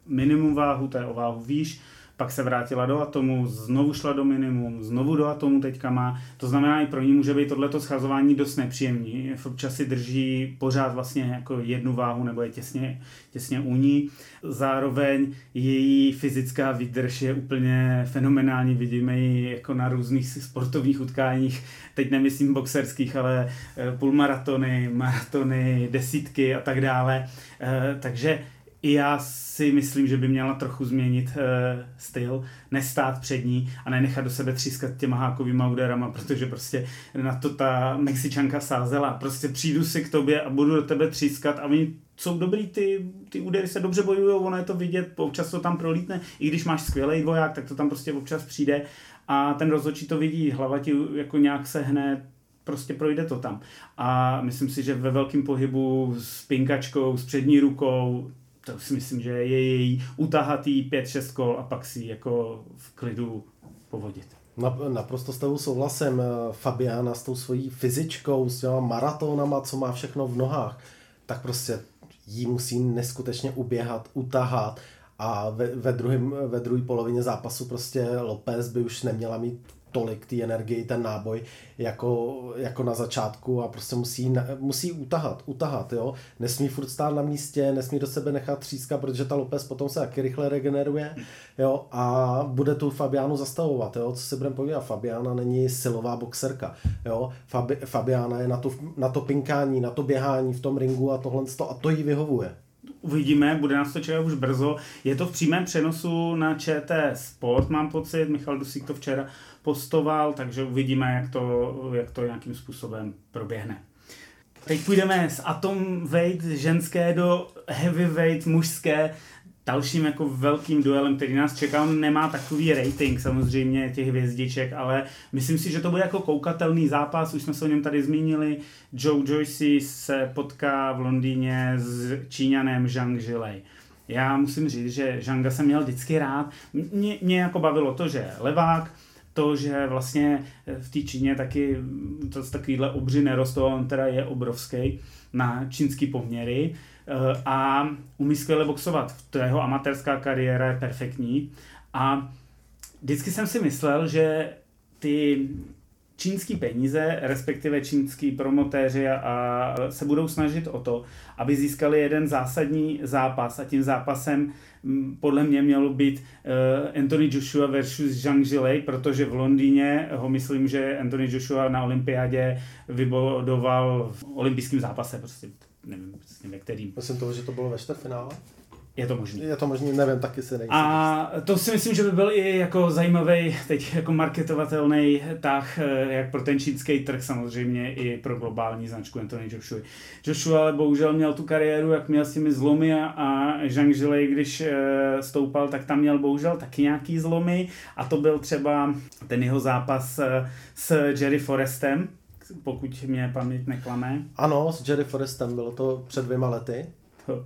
minimum váhu, to je o váhu výš, pak se vrátila do atomu, znovu šla do minimum, znovu do atomu teďka má. To znamená, i pro ní může být tohleto schazování dost nepříjemný. Občas si drží pořád vlastně jako jednu váhu nebo je těsně, těsně u ní. Zároveň její fyzická výdrž je úplně fenomenální. Vidíme ji jako na různých sportovních utkáních. Teď nemyslím boxerských, ale eh, půlmaratony, maratony, desítky a tak dále. Eh, takže já si myslím, že by měla trochu změnit uh, styl, nestát před ní a nenechat do sebe třískat těma hákovýma úderama, protože prostě na to ta Mexičanka sázela. Prostě přijdu si k tobě a budu do tebe třískat a oni jsou dobrý, ty, ty údery se dobře bojují, ono je to vidět, občas to tam prolítne, i když máš skvělý voják, tak to tam prostě občas přijde a ten rozhodčí to vidí, hlava ti jako nějak se hne, prostě projde to tam. A myslím si, že ve velkém pohybu s pinkačkou, s přední rukou, to si myslím, že je její utahatý 5-6 kol a pak si jako v klidu povodit. Naprosto s tebou souhlasem. Fabiana s tou svojí fyzičkou, s těma maratonama, co má všechno v nohách, tak prostě jí musí neskutečně uběhat, utahat a ve, ve, druhém, ve druhé polovině zápasu prostě López by už neměla mít tolik ty energii, ten náboj, jako, jako na začátku a prostě musí, musí utahat, utahat, jo. Nesmí furt stát na místě, nesmí do sebe nechat tříska, protože ta Lopez potom se taky rychle regeneruje, jo, a bude tu Fabiánu zastavovat, jo, co si budeme povídat, Fabiána není silová boxerka, jo, Fabi, Fabiána je na to, na to pinkání, na to běhání v tom ringu a tohle a to jí vyhovuje. Uvidíme, bude nás to čekat už brzo. Je to v přímém přenosu na ČT Sport, mám pocit. Michal Dusík to včera postoval, takže uvidíme, jak to, jak to nějakým způsobem proběhne. Teď půjdeme z atom weight ženské do heavyweight mužské dalším jako velkým duelem, který nás čeká. On nemá takový rating samozřejmě těch hvězdiček, ale myslím si, že to bude jako koukatelný zápas. Už jsme se o něm tady zmínili. Joe Joyce se potká v Londýně s Číňanem Zhang Zhilei. Já musím říct, že Zhanga jsem měl vždycky rád. Mě, mě jako bavilo to, že levák, to, že vlastně v té Číně taky to takovýhle obři nerostou, on teda je obrovský na čínský poměry a umí skvěle boxovat. To jeho amatérská kariéra je perfektní. A vždycky jsem si myslel, že ty čínský peníze, respektive čínský promotéři a se budou snažit o to, aby získali jeden zásadní zápas. A tím zápasem podle mě mělo být uh, Anthony Joshua versus Zhang Zhilei, protože v Londýně ho myslím, že Anthony Joshua na olympiádě vybodoval v olympijském zápase, prostě nevím přesně ve kterým. Myslím to, že to bylo ve čtvrtfinále? Je to možné. Je to možné, nevím, taky si nejsem. A to si myslím, že by byl i jako zajímavý, teď jako marketovatelný tah, eh, jak pro ten čínský trh samozřejmě i pro globální značku Anthony Joshua. Joshua ale bohužel měl tu kariéru, jak měl s těmi zlomy a, a Zhang Zhilei, když e, stoupal, tak tam měl bohužel taky nějaký zlomy a to byl třeba ten jeho zápas e, s Jerry Forestem, pokud mě paměť neklame. Ano, s Jerry Forestem, bylo to před dvěma lety. To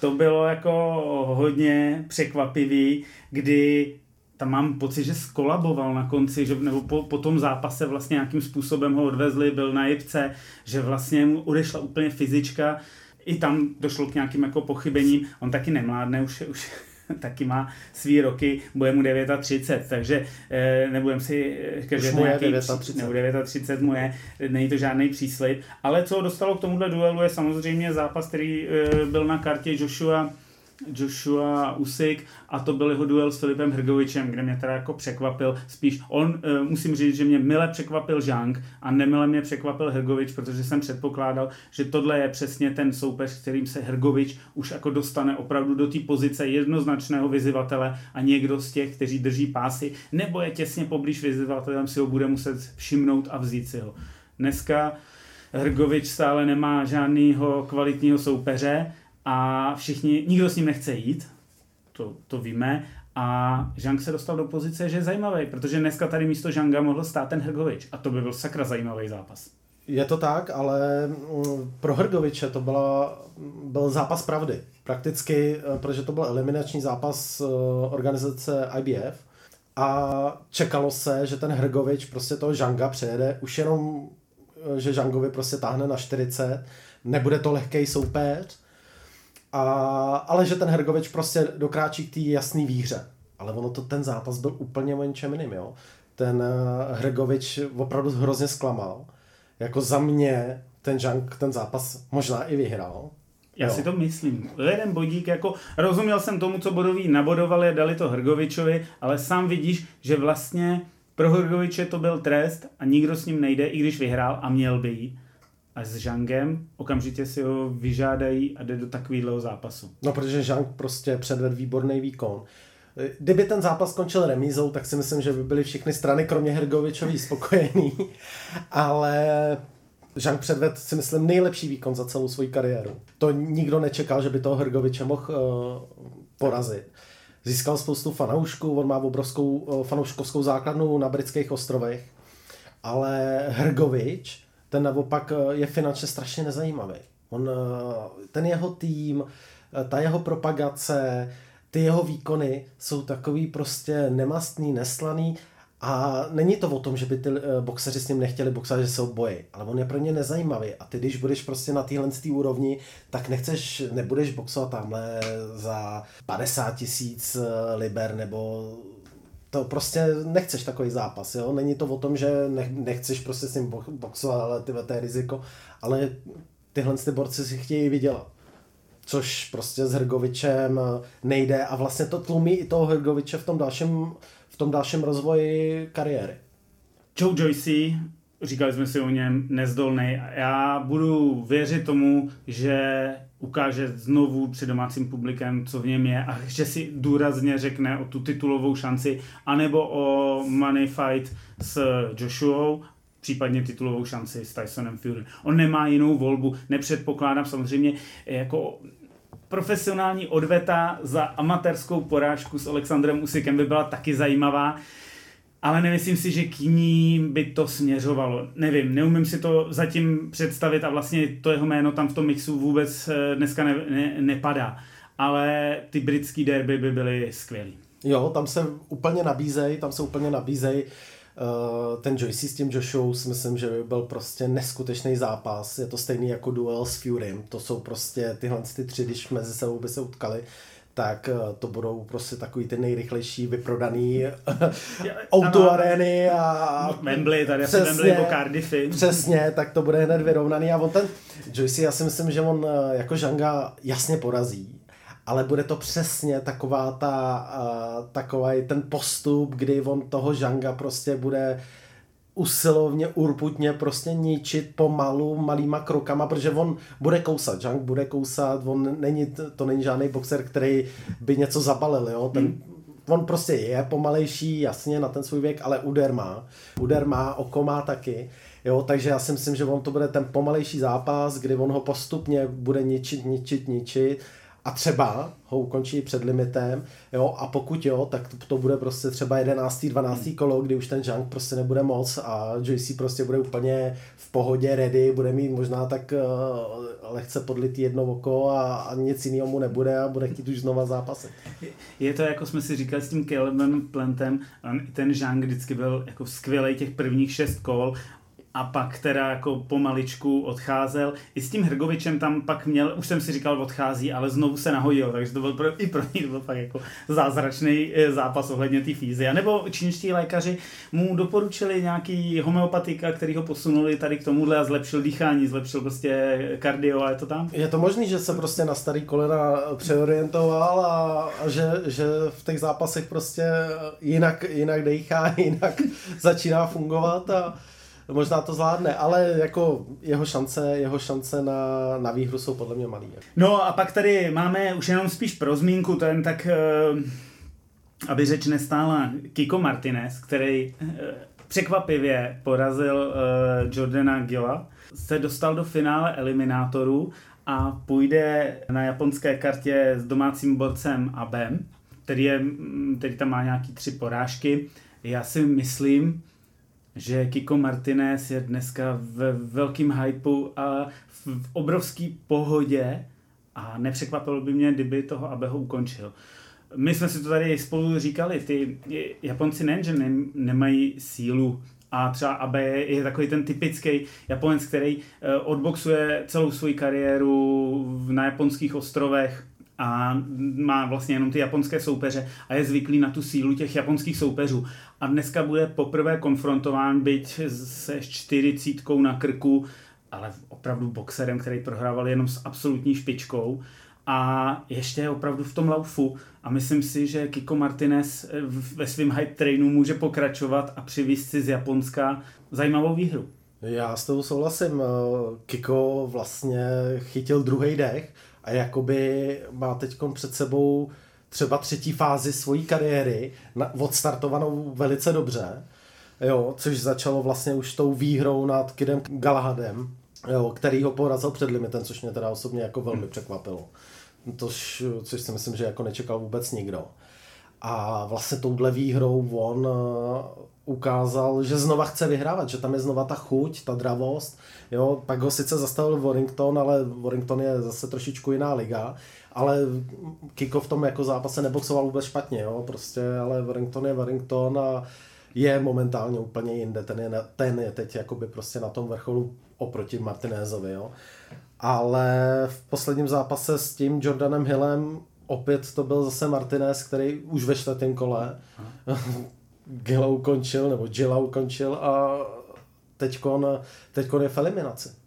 to bylo jako hodně překvapivý, kdy tam mám pocit, že skolaboval na konci, že, nebo po, po tom zápase vlastně nějakým způsobem ho odvezli, byl na jibce, že vlastně mu odešla úplně fyzička, i tam došlo k nějakým jako pochybením, on taky nemládne, už, už taky má svý roky, bude mu 39, takže eh, nebudem si říkat, že nějaký, 39. 39 mu je, není to žádný příslip, ale co dostalo k tomuhle duelu je samozřejmě zápas, který eh, byl na kartě Joshua Joshua Usyk a to byl jeho duel s Filipem Hrgovičem, kde mě teda jako překvapil, spíš on, e, musím říct, že mě mile překvapil Zhang a nemile mě překvapil Hrgovič, protože jsem předpokládal, že tohle je přesně ten soupeř, kterým se Hrgovič už jako dostane opravdu do té pozice jednoznačného vyzivatele a někdo z těch, kteří drží pásy, nebo je těsně poblíž vyzivatelem, si ho bude muset všimnout a vzít si ho. Dneska Hrgovič stále nemá žádného kvalitního soupeře, a všichni, nikdo s ním nechce jít, to, to víme, a Žang se dostal do pozice, že je zajímavý, protože dneska tady místo Žanga mohl stát ten Hrgovič. A to by byl sakra zajímavý zápas. Je to tak, ale mm, pro Hrgoviče to byla, byl zápas pravdy. Prakticky, eh, protože to byl eliminační zápas eh, organizace IBF a čekalo se, že ten Hrgovič prostě toho Žanga přejede. Už jenom, eh, že Žangovi prostě táhne na 40, nebude to lehký soupeř a, ale že ten Hergovič prostě dokráčí k té jasné výhře. Ale ono to, ten zápas byl úplně o něčem jiným, jo. Ten uh, Hrgovič opravdu hrozně zklamal. Jako za mě ten Jank ten zápas možná i vyhrál. Já jo. si to myslím. Jeden bodík, jako rozuměl jsem tomu, co bodoví nabodovali, dali to Hrgovičovi, ale sám vidíš, že vlastně pro Hrgoviče to byl trest a nikdo s ním nejde, i když vyhrál a měl by jít a s Žangem okamžitě si ho vyžádají a jde do takového zápasu. No, protože Žang prostě předvedl výborný výkon. Kdyby ten zápas skončil remízou, tak si myslím, že by byly všechny strany, kromě Hergovičový, spokojený. Ale Žang předvedl si myslím nejlepší výkon za celou svou kariéru. To nikdo nečekal, že by toho Hergoviče mohl uh, porazit. Získal spoustu fanoušků, on má obrovskou uh, fanouškovskou základnu na britských ostrovech, ale Hergovič ten naopak eh, je finančně strašně nezajímavý. On, eh, ten jeho tým, eh, ta jeho propagace, ty jeho výkony jsou takový prostě nemastný, neslaný a není to o tom, že by ty boxeři s ním nechtěli boxovat, že ho bojí, ale on je pro ně nezajímavý a ty, když budeš prostě na téhle úrovni, tak nechceš, nebudeš boxovat tamhle za 50 tisíc liber nebo to prostě nechceš takový zápas, jo? Není to o tom, že nechceš prostě s ním boxovat, ale ty to je riziko, ale tyhle ty borci si chtějí vydělat. Což prostě s Hrgovičem nejde a vlastně to tlumí i toho Hrgoviče v tom dalším, v tom dalším rozvoji kariéry. Joe Joyce, říkali jsme si o něm, nezdolný. Já budu věřit tomu, že ukáže znovu před domácím publikem, co v něm je a že si důrazně řekne o tu titulovou šanci, anebo o money fight s Joshuou, případně titulovou šanci s Tysonem Fury. On nemá jinou volbu, nepředpokládám samozřejmě jako profesionální odveta za amatérskou porážku s Alexandrem Usikem by byla taky zajímavá ale nemyslím si, že k ní by to směřovalo. Nevím, neumím si to zatím představit a vlastně to jeho jméno tam v tom mixu vůbec eh, dneska ne, ne, nepadá. Ale ty britský derby by byly skvělý. Jo, tam se úplně nabízej, tam se úplně nabízej Uh, ten Joyce s tím Joshou si myslím, že by byl prostě neskutečný zápas. Je to stejný jako duel s Furym. To jsou prostě tyhle ty tři, když mezi sebou by se utkali, tak eh, to budou prostě takový ty nejrychlejší vyprodaný autoarény a... Wembley, tady přesně, Wembley jako Cardiffy. Přesně, tak to bude hned vyrovnaný a on ten Joyce, já si myslím, že on eh, jako Žanga jasně porazí, ale bude to přesně taková ta, takový ten postup, kdy on toho Žanga prostě bude usilovně, urputně prostě ničit pomalu, malýma krokama, protože on bude kousat, Žang bude kousat, on není, to není žádný boxer, který by něco zabalil, jo, ten, hmm. on prostě je pomalejší, jasně, na ten svůj věk, ale úder má, úder má, oko má taky, Jo, takže já si myslím, že on to bude ten pomalejší zápas, kdy on ho postupně bude ničit, ničit, ničit a třeba ho ukončí před limitem, jo, a pokud jo, tak to, to bude prostě třeba 11. 12. Hmm. kolo, kdy už ten junk prostě nebude moc a JC prostě bude úplně v pohodě, ready, bude mít možná tak uh, lehce podlitý jedno oko a, a nic jiného mu nebude a bude chtít už znova zápasit. Je to, jako jsme si říkali s tím Calebem Plantem, ten Zhang vždycky byl jako skvělý těch prvních šest kol a pak teda jako pomaličku odcházel. I s tím Hrgovičem tam pak měl, už jsem si říkal odchází, ale znovu se nahodil, takže to byl pro, i pro něj byl pak jako zázračný eh, zápas ohledně té fízy. A nebo čínští lékaři mu doporučili nějaký homeopatika, který ho posunuli tady k tomuhle a zlepšil dýchání, zlepšil prostě kardio a je to tam? Je to možný, že se prostě na starý kolena přeorientoval a, a že, že v těch zápasech prostě jinak, jinak dechá, jinak začíná fungovat a možná to zvládne, ale jako jeho šance, jeho šance na, na výhru jsou podle mě malý. No a pak tady máme už jenom spíš pro zmínku, to jen tak, eh, aby řeč nestála Kiko Martinez, který eh, překvapivě porazil eh, Jordana Gilla, se dostal do finále eliminátorů a půjde na japonské kartě s domácím borcem Abem, který, je, který tam má nějaký tři porážky. Já si myslím, že Kiko Martinez je dneska ve velkým hypeu a v obrovský pohodě a nepřekvapilo by mě, kdyby toho Abeho ukončil. My jsme si to tady spolu říkali, ty Japonci nejen, že nemají sílu a třeba Abe je, je takový ten typický Japonec, který eh, odboxuje celou svoji kariéru na japonských ostrovech a má vlastně jenom ty japonské soupeře a je zvyklý na tu sílu těch japonských soupeřů. A dneska bude poprvé konfrontován, byť se čtyřicítkou na krku, ale opravdu boxerem, který prohrával jenom s absolutní špičkou a ještě je opravdu v tom laufu a myslím si, že Kiko Martinez ve svém hype trainu může pokračovat a přivést si z Japonska zajímavou výhru. Já s tou souhlasím. Kiko vlastně chytil druhý dech a jakoby má teď před sebou třeba třetí fázi svojí kariéry, na, odstartovanou velice dobře, jo, což začalo vlastně už tou výhrou nad Kidem Galahadem, jo, který ho porazil před limitem, což mě teda osobně jako velmi hmm. překvapilo. Tož, což si myslím, že jako nečekal vůbec nikdo. A vlastně touhle výhrou on ukázal, že znova chce vyhrávat, že tam je znova ta chuť, ta dravost. Jo, pak ho sice zastavil Warrington, ale Warrington je zase trošičku jiná liga, ale Kiko v tom jako zápase neboxoval vůbec špatně, jo, prostě, ale Warrington je Warrington a je momentálně úplně jinde, ten je, ten je teď jakoby prostě na tom vrcholu oproti Martinézovi, jo. Ale v posledním zápase s tím Jordanem Hillem opět to byl zase Martinez, který už ve čtvrtém kole Gila ukončil, nebo Gila ukončil a teďkon, teďkon je v eliminaci.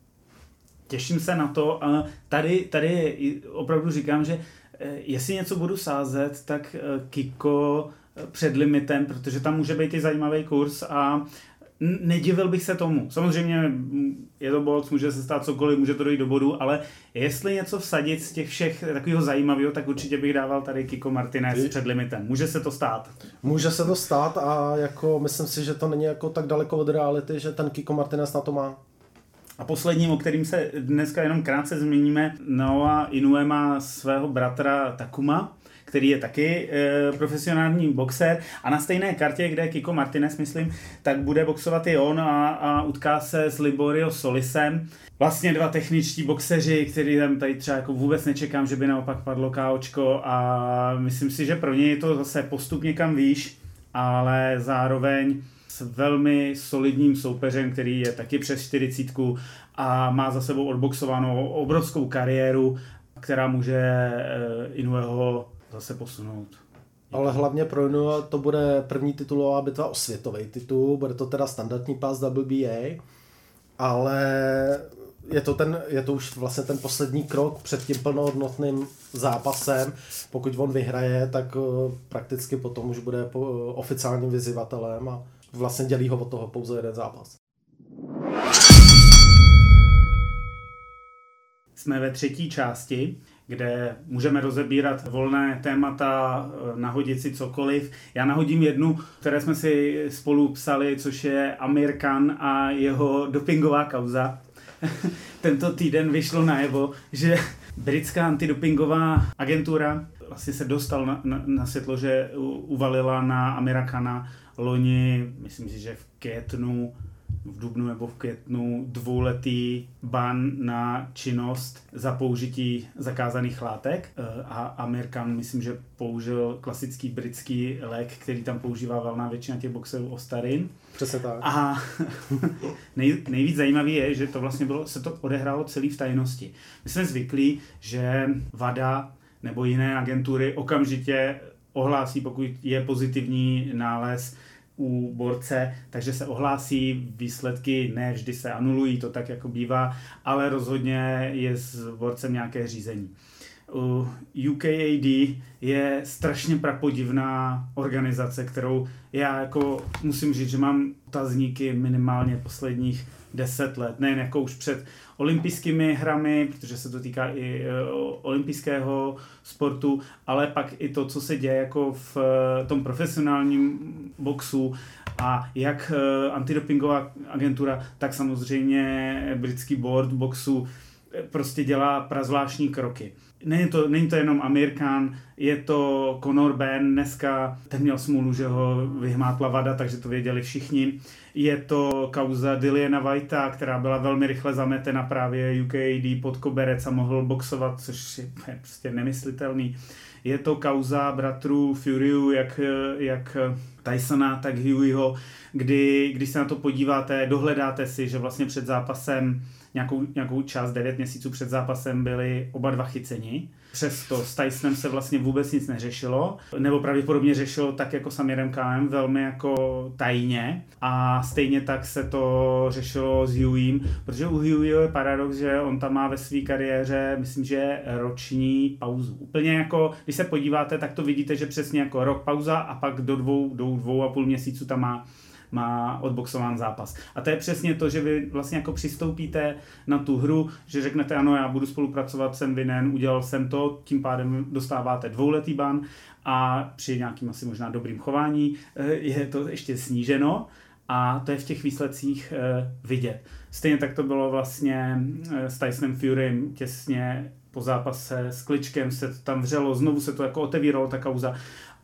Těším se na to a tady, tady opravdu říkám, že eh, jestli něco budu sázet, tak eh, Kiko eh, před limitem, protože tam může být i zajímavý kurz a nedivil bych se tomu. Samozřejmě je to box, může se stát cokoliv, může to dojít do bodu, ale jestli něco vsadit z těch všech takového zajímavého, tak určitě bych dával tady Kiko Martinez před limitem. Může se to stát. Může se to stát a jako myslím si, že to není jako tak daleko od reality, že ten Kiko Martinez na to má. A posledním, o kterým se dneska jenom krátce zmíníme, Noah Inoue má svého bratra Takuma, který je taky e, profesionální boxer a na stejné kartě, kde je Kiko Martinez, myslím, tak bude boxovat i on a, a utká se s Liborio Solisem. Vlastně dva techničtí boxeři, který tam tady třeba jako vůbec nečekám, že by naopak padlo KOčko a myslím si, že pro ně je to zase postup někam výš, ale zároveň s velmi solidním soupeřem, který je taky přes 40 a má za sebou odboxovanou obrovskou kariéru, která může eh, Inueho zase posunout. Ale hlavně pro Inu to bude první titulová bitva o světový titul, bude to teda standardní pás WBA, ale je to, ten, je to už vlastně ten poslední krok před tím plnohodnotným zápasem. Pokud on vyhraje, tak eh, prakticky potom už bude oficiálním vyzývatelem a vlastně dělí ho od toho pouze jeden zápas. Jsme ve třetí části kde můžeme rozebírat volné témata, eh, nahodit si cokoliv. Já nahodím jednu, které jsme si spolu psali, což je Amir Khan a jeho dopingová kauza. Tento týden vyšlo najevo, že britská antidopingová agentura vlastně se dostal na, na, na světlo, že uvalila na Amira Khana loni, myslím si, že v květnu v dubnu nebo v květnu dvouletý ban na činnost za použití zakázaných látek eh, a Amerikan myslím, že použil klasický britský lék, který tam používá valná většina těch boxerů Ostarin. Přesně tak. A nej, nejvíc zajímavé je, že to vlastně bylo, se to odehrálo celý v tajnosti. My jsme zvyklí, že VADA nebo jiné agentury okamžitě ohlásí, pokud je pozitivní nález u borce, takže se ohlásí, výsledky ne vždy se anulují, to tak jako bývá, ale rozhodně je s borcem nějaké řízení. UKAD je strašně prapodivná organizace, kterou já jako musím říct, že mám otazníky minimálně posledních deset let, nejen jako už před olympijskými hrami, protože se to týká i e, olympijského sportu, ale pak i to, co se děje jako v e, tom profesionálním boxu a jak e, antidopingová agentura, tak samozřejmě britský board boxu prostě dělá prazvláštní kroky. Není to, není to jenom Amir Khan, je to Conor Ben, dneska ten měl smůlu, že ho vyhmátla vada, takže to věděli všichni. Je to kauza Dilliana Whitea, která byla velmi rychle zametena právě UKAD pod koberec a mohl boxovat, což je prostě nemyslitelný. Je to kauza bratrů Furyu, jak, jak Tysona, tak Hueyho, kdy, když se na to podíváte, dohledáte si, že vlastně před zápasem nějakou, nějakou část, 9 měsíců před zápasem byli oba dva chyceni. Přesto s Tysonem se vlastně vůbec nic neřešilo, nebo pravděpodobně řešilo tak jako s Amirem Khanem velmi jako tajně a stejně tak se to řešilo s Hughiem, protože u Hughieho je paradox, že on tam má ve své kariéře, myslím, že roční pauzu. Úplně jako, když se podíváte, tak to vidíte, že přesně jako rok pauza a pak do dvou, do dvou a půl měsíců tam má má odboxován zápas. A to je přesně to, že vy vlastně jako přistoupíte na tu hru, že řeknete ano, já budu spolupracovat, jsem vinen, udělal jsem to, tím pádem dostáváte dvouletý ban a při nějakým asi možná dobrým chování eh, je to ještě sníženo a to je v těch výsledcích eh, vidět. Stejně tak to bylo vlastně eh, s Tysonem Furym těsně po zápase s Kličkem se to tam vřelo, znovu se to jako otevíralo ta kauza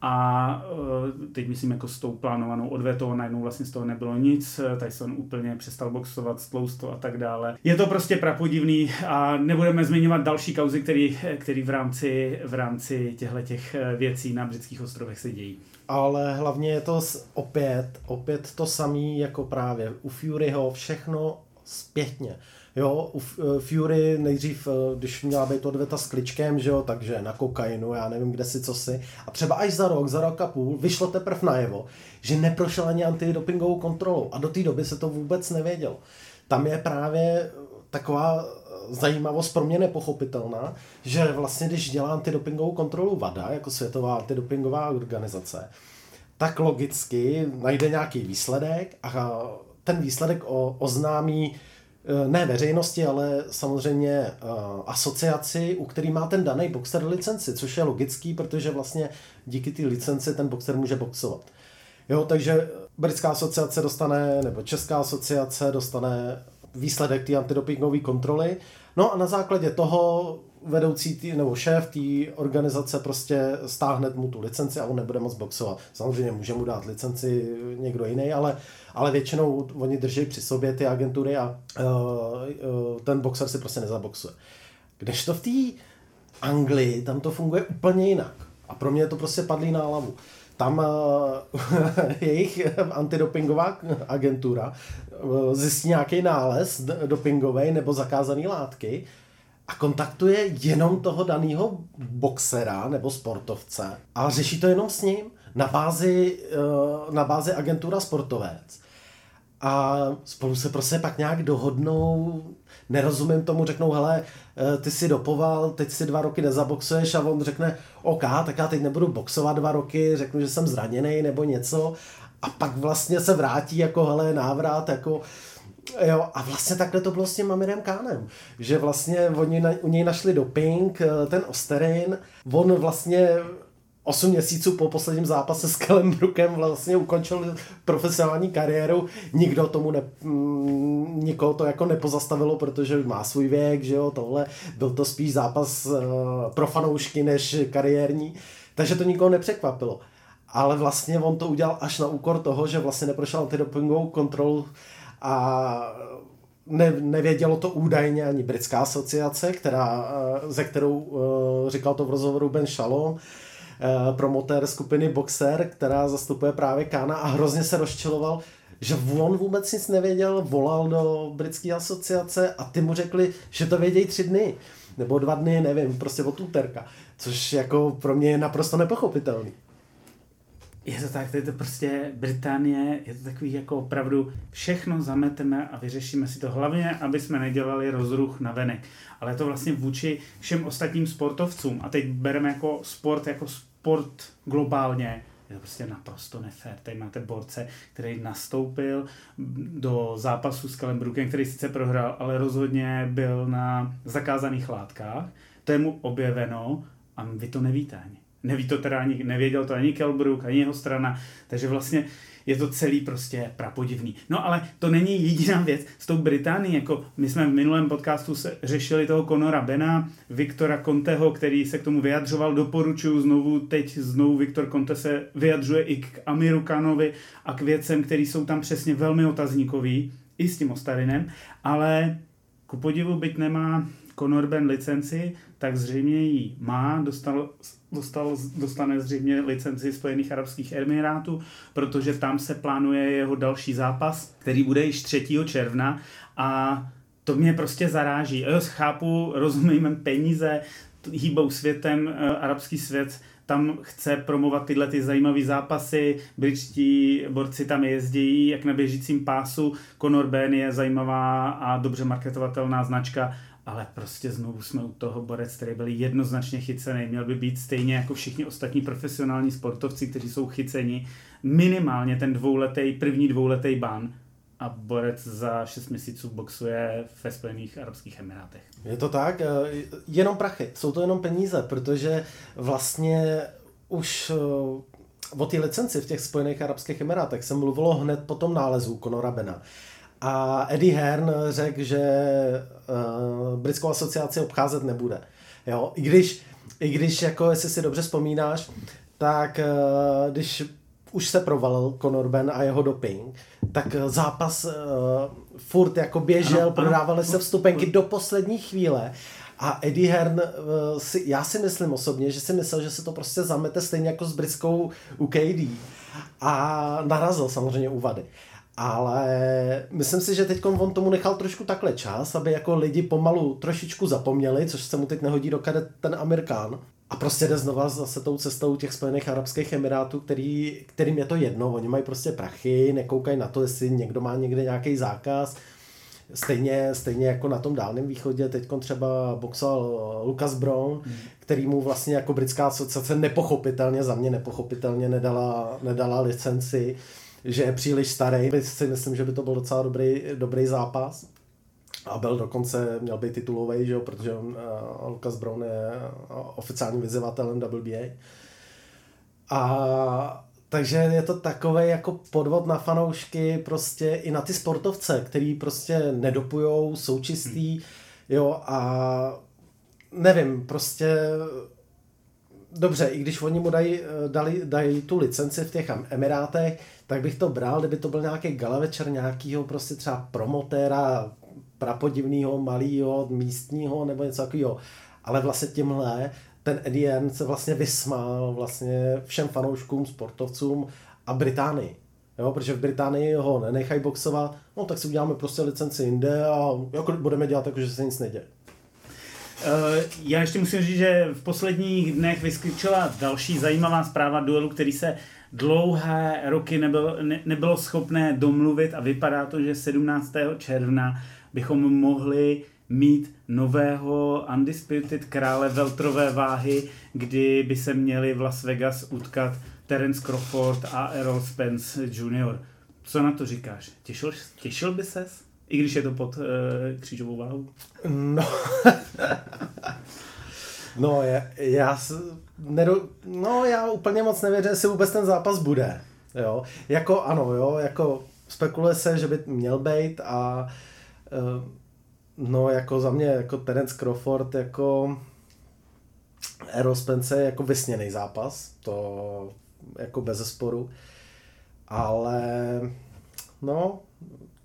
a eh, teď myslím jako s tou plánovanou odvetou, najednou vlastně z toho nebylo nic, Tyson úplně přestal boxovat, stlousto a tak dále. Je to prostě prapodivný a nebudeme zmiňovat další kauzy, který, který v rámci, v rámci těchto těch eh, věcí na britských ostrovech se dějí. Ale hlavně je to opět, opět to samé jako právě u Furyho, všechno zpětně. Jo, u eh, Fury nejdřív, eh, když měla být odveta s kličkem, že jo, takže na kokainu, já nevím kde si, co si. A třeba až za rok, za rok a půl, vyšlo teprve najevo, že neprošel ani antidopingovou kontrolou. A do té doby se to vůbec nevědělo. Tam je právě taková zajímavost pro mě nepochopitelná, že vlastně když dělá antidopingovou kontrolu VADA, jako Světová antidopingová organizace, tak logicky najde nějaký výsledek a ten výsledek o, oznámí Eh, ne veřejnosti, ale samozřejmě eh, asociaci, u který má ten daný boxer licenci, což je logický, protože vlastně díky té licenci ten boxer může boxovat. Jo, takže britská asociace dostane, nebo česká asociace dostane výsledek té antidopingové kontroly. No a na základě toho vedoucí tý, nebo šéf té organizace prostě stáhne mu tu licenci a on nebude moc boxovat. Samozřejmě může mu dát licenci někdo jiný, ale, ale většinou oni drží při sobě ty agentury a uh, uh, ten boxer si prostě nezaboxuje. Kdežto v té Anglii, tam to funguje úplně jinak. A pro mě to prostě padlý na hlavu. Tam uh, jejich antidopingová agentura uh, zjistí nějaký nález dopingový nebo zakázaný látky a kontaktuje jenom toho daného boxera nebo sportovce. A řeší to jenom s ním. Na bázi, uh, na bázi agentura sportovec. A spolu se prostě pak nějak dohodnou, nerozumím tomu, řeknou, hele, eh, ty si dopoval, teď si dva roky nezaboxuješ. A on řekne, OK, tak já teď nebudu boxovat dva roky, řeknu, že jsem zraněný nebo něco. A pak vlastně se vrátí jako, hele, návrat, jako, Jo, a vlastně takhle to bylo s tím Amirem Kánem, že vlastně oni na, u něj našli doping, eh, ten Osterin, on vlastně 8 měsíců po posledním zápase s Kellenbrookem vlastně ukončil profesionální kariéru. Nikdo tomu ne, mm, nikoho to jako nepozastavilo, protože má svůj věk, že jo, tohle. Byl to spíš zápas uh, pro fanoušky než kariérní, takže to nikoho nepřekvapilo. Ale vlastně on to udělal až na úkor toho, že vlastně neprošel antidopingovou kontrolu a ne, nevědělo to údajně ani britská asociace, která, eh, ze kterou uh, říkal to v rozhovoru Ben Shalom, Eh, promotér skupiny Boxer, která zastupuje právě Kána a hrozně se rozčiloval, že on vůbec nic nevěděl, volal do britské asociace a ty mu řekli, že to vědějí tři dny, nebo dva dny, nevím, prostě od úterka, což jako pro mě je naprosto nepochopitelný. Je to tak, to je to prostě Británie, je to takový jako opravdu všechno zameteme a vyřešíme si to hlavně, aby jsme nedělali rozruch na venek. Ale to vlastně vůči všem ostatním sportovcům. A teď bereme jako sport jako sport globálně je to prostě naprosto nefér. Tady máte borce, který nastoupil do zápasu s Kalenbrookem, který sice prohrál, ale rozhodně byl na zakázaných látkách. To je mu objeveno a vy to nevíte ani. Neví to teda ani, nevěděl to ani Kelbrook, ani jeho strana, takže vlastně je to celý prostě prapodivný. No ale to není jediná věc s tou Británií, jako my jsme v minulém podcastu se řešili toho Conora Bena, Viktora Conteho, který se k tomu vyjadřoval, doporučuju znovu, teď znovu Viktor Conte se vyjadřuje i k Amiru Kanovi a k věcem, které jsou tam přesně velmi otazníkový, i s tím Ostarinem, ale ku podivu, byť nemá Conor Ben licenci, tak zřejmě ji má, dostal, dostal, dostane zřejmě licenci Spojených Arabských Emirátů, protože tam se plánuje jeho další zápas, který bude již 3. června a to mě prostě zaráží. Jo, chápu, rozumím peníze, hýbou světem, eh, arabský svět tam chce promovat tyhle ty zajímavé zápasy, britští borci tam jezdí jak na běžícím pásu, Conor Ben je zajímavá a dobře marketovatelná značka, ale prostě znovu jsme u toho borec, který byl jednoznačně chycený, měl by být stejně jako všichni ostatní profesionální sportovci, kteří jsou chyceni, minimálně ten dvouletý, první dvouletý ban. A borec za 6 měsíců boxuje ve Spojených Arabských Emirátech. Je to tak, eh, jenom prachy, jsou to jenom peníze, protože vlastně už eh, o té licenci v těch Spojených Arabských Emirátech se mluvilo hned po tom nálezu Conora Bena. A Eddie Hearn řekl, že uh, britskou asociaci obcházet nebude. Jo? I když, i když jako jestli si dobře vzpomínáš, tak uh, když už se provalil Conor Ben a jeho doping, tak zápas uh, furt jako běžel, ano, prodávali ano, se vstupenky ano. do poslední chvíle a Eddie Hearn, uh, si, já si myslím osobně, že si myslel, že se to prostě zamete stejně jako s britskou UKD a narazil samozřejmě u vady. Ale myslím si, že teď on tomu nechal trošku takhle čas, aby jako lidi pomalu trošičku zapomněli, což se mu teď nehodí do kadet ten Amerikán. A prostě jde znova zase tou cestou těch Spojených Arabských Emirátů, který, kterým je to jedno. Oni mají prostě prachy, nekoukají na to, jestli někdo má někde nějaký zákaz. Stejně, stejně jako na tom dálném východě, teď třeba boxoval Lucas Brown, hmm. který mu vlastně jako britská asociace nepochopitelně, za mě nepochopitelně nedala, nedala licenci že je příliš starý. Si myslím, že by to byl docela dobrý, dobrý zápas. A byl dokonce, měl být titulový, že jo, protože on, uh, Lucas Brown je oficiálním vyzývatelem WBA. A takže je to takový jako podvod na fanoušky, prostě i na ty sportovce, který prostě nedopujou, jsou čistý, hmm. jo, a nevím, prostě dobře, i když oni mu dají, dali, dají tu licenci v těch Emirátech, tak bych to bral, kdyby to byl nějaký gala večer nějakýho prostě třeba promotéra prapodivného, malého, místního nebo něco takového. Ale vlastně tímhle ten Eddie se vlastně vysmál vlastně všem fanouškům, sportovcům a Británii. Jo, protože v Británii ho nenechají boxovat, no tak si uděláme prostě licenci jinde a jako budeme dělat jako, že se nic neděje. Uh, já ještě musím říct, že v posledních dnech vyskočila další zajímavá zpráva duelu, který se dlouhé roky nebylo, ne, nebylo schopné domluvit a vypadá to, že 17. června bychom mohli mít nového Undisputed krále veltrové váhy, kdy by se měli v Las Vegas utkat Terence Crawford a Errol Spence Jr. Co na to říkáš? Těšil, těšil by ses? I když je to pod uh, křížovou váhu? No, no já, já, nedo, no, já úplně moc nevěřím, jestli vůbec ten zápas bude. Jo? Jako ano, jo, jako spekuluje se, že by měl být a uh, No, jako za mě, jako Terence Crawford, jako Errol Spence je jako vysněný zápas, to jako bez sporu. Ale no,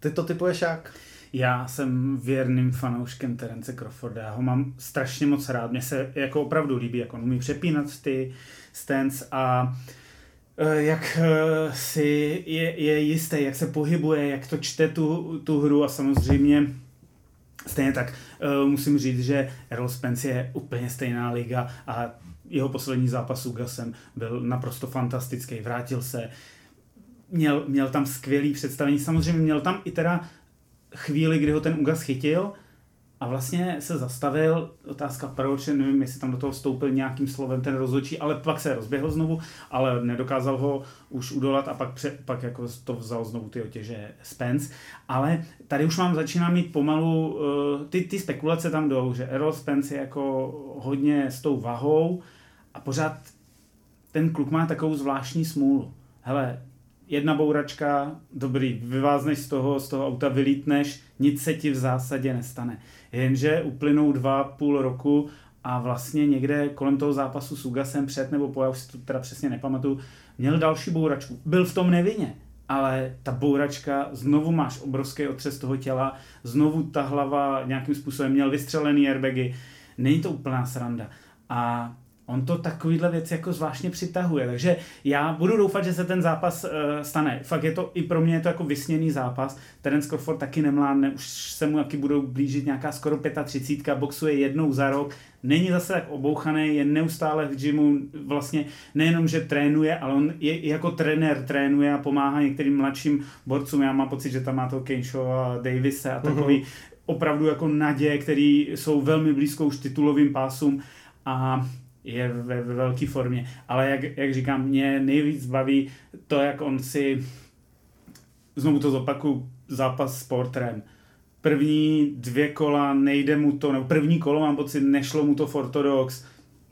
ty to typuješ jak? Já jsem věrným fanouškem Terence Crawforda, já ho mám strašně moc rád, mně se jako opravdu líbí, jak on umí přepínat ty stance a eh, jak eh, si je, je jistý, jak se pohybuje, jak to čte tu, tu hru a samozřejmě Stejně tak uh, musím říct, že Errol Spence je úplně stejná liga a jeho poslední zápas s Ugasem byl naprosto fantastický. Vrátil se, měl, měl tam skvělý představení. Samozřejmě měl tam i teda chvíli, kdy ho ten Ugas chytil, a vlastně se zastavil, otázka proč, nevím, jestli tam do toho vstoupil nějakým slovem ten rozhodčí, ale pak se rozběhl znovu, ale nedokázal ho už udolat a pak, pře, pak jako to vzal znovu ty otěže Spence. Ale tady už mám, začínám mít pomalu, uh, ty, ty spekulace tam jdou, že Errol Spence je jako hodně s tou vahou a pořád ten kluk má takovou zvláštní smůlu. Hele, jedna bouračka, dobrý, vyvázneš z toho, z toho auta, vylítneš, nic se ti v zásadě nestane. Jenže uplynou dva půl roku a vlastně někde kolem toho zápasu s Ugasem před nebo po, já už si to teda přesně nepamatuju, měl další bouračku. Byl v tom nevinně, ale ta bouračka, znovu máš obrovský otřes toho těla, znovu ta hlava nějakým způsobem měl vystřelený airbagy, není to úplná sranda. A on to takovýhle věc jako zvláštně přitahuje, takže já budu doufat, že se ten zápas uh, stane. Fakt je to, i pro mě je to jako vysněný zápas. Terence Crawford taky nemládne, už se mu taky budou blížit nějaká skoro 35, boxuje jednou za rok, není zase tak obouchaný, je neustále v gymu, vlastně nejenom, že trénuje, ale on je jako trenér trénuje a pomáhá některým mladším borcům. Já mám pocit, že tam má to Kenshaw a Davise a takový uh-huh. opravdu jako naděje, který jsou velmi blízko už titulovým pásům a je ve, ve velké formě. Ale jak, jak říkám, mě nejvíc baví to, jak on si, znovu to zopaku, zápas s Portrem. První dvě kola nejde mu to, nebo první kolo mám pocit, nešlo mu to v Orthodox,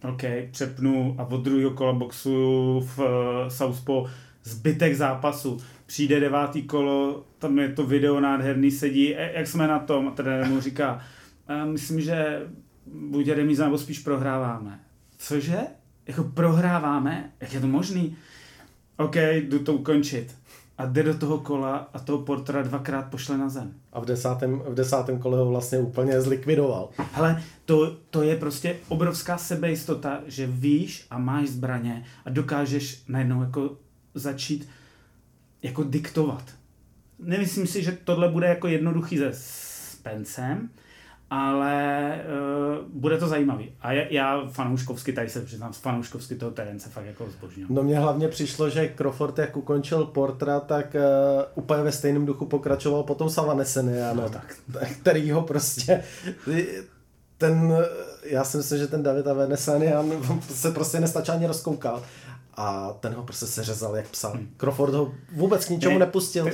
OK, přepnu a od druhého kola boxu v uh, Southpaw zbytek zápasu. Přijde devátý kolo, tam je to video nádherný, sedí, e, jak jsme na tom, a trenér mu říká, e, myslím, že buď remíza, nebo spíš prohráváme cože? Jako prohráváme? Jak je to možný? OK, jdu to ukončit. A jde do toho kola a toho portra dvakrát pošle na zem. A v desátém, v desátém kole ho vlastně úplně zlikvidoval. Hele, to, to je prostě obrovská sebejistota, že víš a máš zbraně a dokážeš najednou jako začít jako diktovat. Nemyslím si, že tohle bude jako jednoduchý se Spencem, ale uh, bude to zajímavý. A já, já fanouškovsky, tady se přiznám, fanouškovsky toho Terence fakt jako zbožňuji. No mně hlavně přišlo, že Crawford jak ukončil Portra, tak uh, úplně ve stejném duchu pokračoval potom Savaneseny, no, tak. který ho prostě ten, já si myslím, že ten David Avenesanian se prostě nestačil ani rozkoukat a ten ho prostě seřezal jak psa. Hmm. Crawford ho vůbec k ničemu nepustil.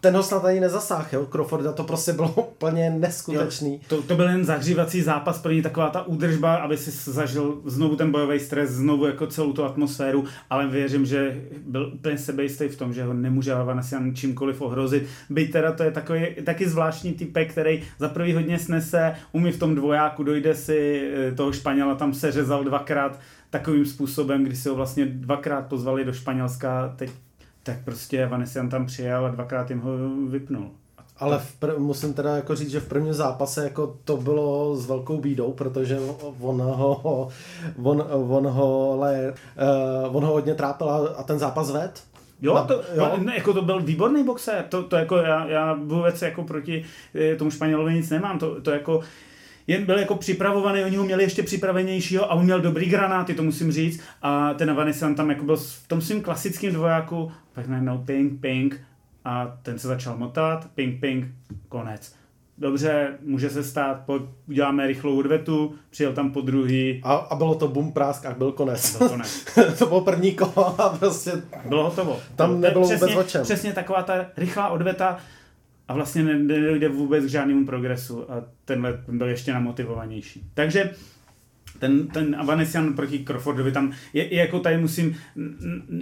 Ten ho snad ani nezasáhl, jo, Crawforda, to prostě bylo úplně neskutečný. Jo, to, to byl jen zahřívací zápas, pro ní taková ta údržba, aby si zažil znovu ten bojový stres, znovu jako celou tu atmosféru, ale věřím, že byl úplně sebejistý v tom, že ho nemůže Avanesian čímkoliv ohrozit. Byť teda to je takový taky zvláštní typek, který za prvý hodně snese, umí v tom dvojáku, dojde si eh, toho Španěla, tam se řezal dvakrát takovým způsobem, kdy si ho vlastně dvakrát pozvali do Španělska, teď tak prostě Vanessian tam přijel a dvakrát jim ho vypnul. Ale v pr- musím teda jako říct, že v prvním zápase jako to bylo s velkou bídou, protože on ho, on, on ho, le, uh, on ho hodně trápil a ten zápas ved. Jo, to, jo. Ne, jako to byl výborný boxer, to, to jako já, já vůbec jako proti eh, tomu Španělovi nic nemám, to, to jako jen byl jako připravovaný, oni ho měli ještě připravenějšího a on měl dobrý granáty, to musím říct. A ten Avanesan tam jako byl v tom svým klasickém dvojáku, pak najednou ping, ping a ten se začal motat, ping, ping, konec. Dobře, může se stát, po, uděláme rychlou odvetu, přijel tam po druhý. A, a bylo to bum, prásk a byl konec. Byl konec. to bylo první kolo a prostě... Bylo hotovo. Tam nebylo přesně, vůbec o čem. Přesně taková ta rychlá odveta, a vlastně nedojde vůbec k žádnému progresu a tenhle byl ještě namotivovanější. Takže ten, ten Avanesian proti Crawfordovi tam je, je jako tady musím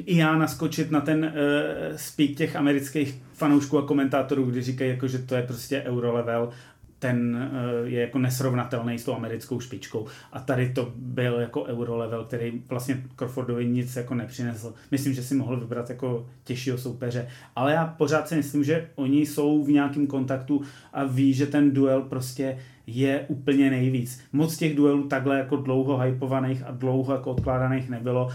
i já naskočit na ten uh, speak těch amerických fanoušků a komentátorů, kdy říkají, jako, že to je prostě eurolevel ten eh, je jako nesrovnatelný s tou americkou špičkou. A tady to byl jako eurolevel, který vlastně Crawfordovi nic jako nepřinesl. Myslím, že si mohl vybrat jako těžšího soupeře. Ale já pořád si myslím, že oni jsou v nějakém kontaktu a ví, že ten duel prostě je úplně nejvíc. Moc těch duelů takhle jako dlouho hypovaných a dlouho jako odkládaných nebylo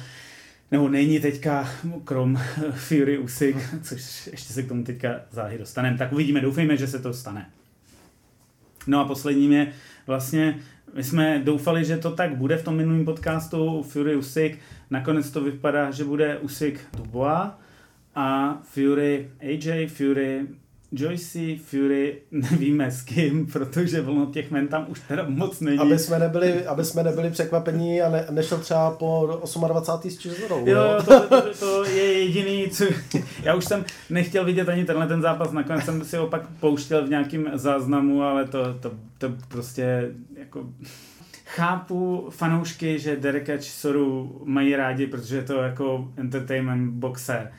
nebo není teďka, krom Fury Usyk, což ještě se k tomu teďka záhy dostaneme, tak uvidíme, doufejme, že se to stane. No a posledním je vlastně, my jsme doufali, že to tak bude v tom minulém podcastu Fury Usyk, nakonec to vypadá, že bude Usyk Dubois a Fury AJ, Fury Joyce, Fury, nevíme s kým, protože ono těch men tam už teda moc není. Aby jsme nebyli, aby jsme nebyli překvapení a ne, nešel třeba po 28. s Čizorou. Jo, jo to, to, to, to, je jediný, co... Já už jsem nechtěl vidět ani tenhle ten zápas, nakonec jsem si opak pouštěl v nějakém záznamu, ale to, to, to prostě jako... Chápu fanoušky, že Dereka Chisoru mají rádi, protože je to jako entertainment boxer,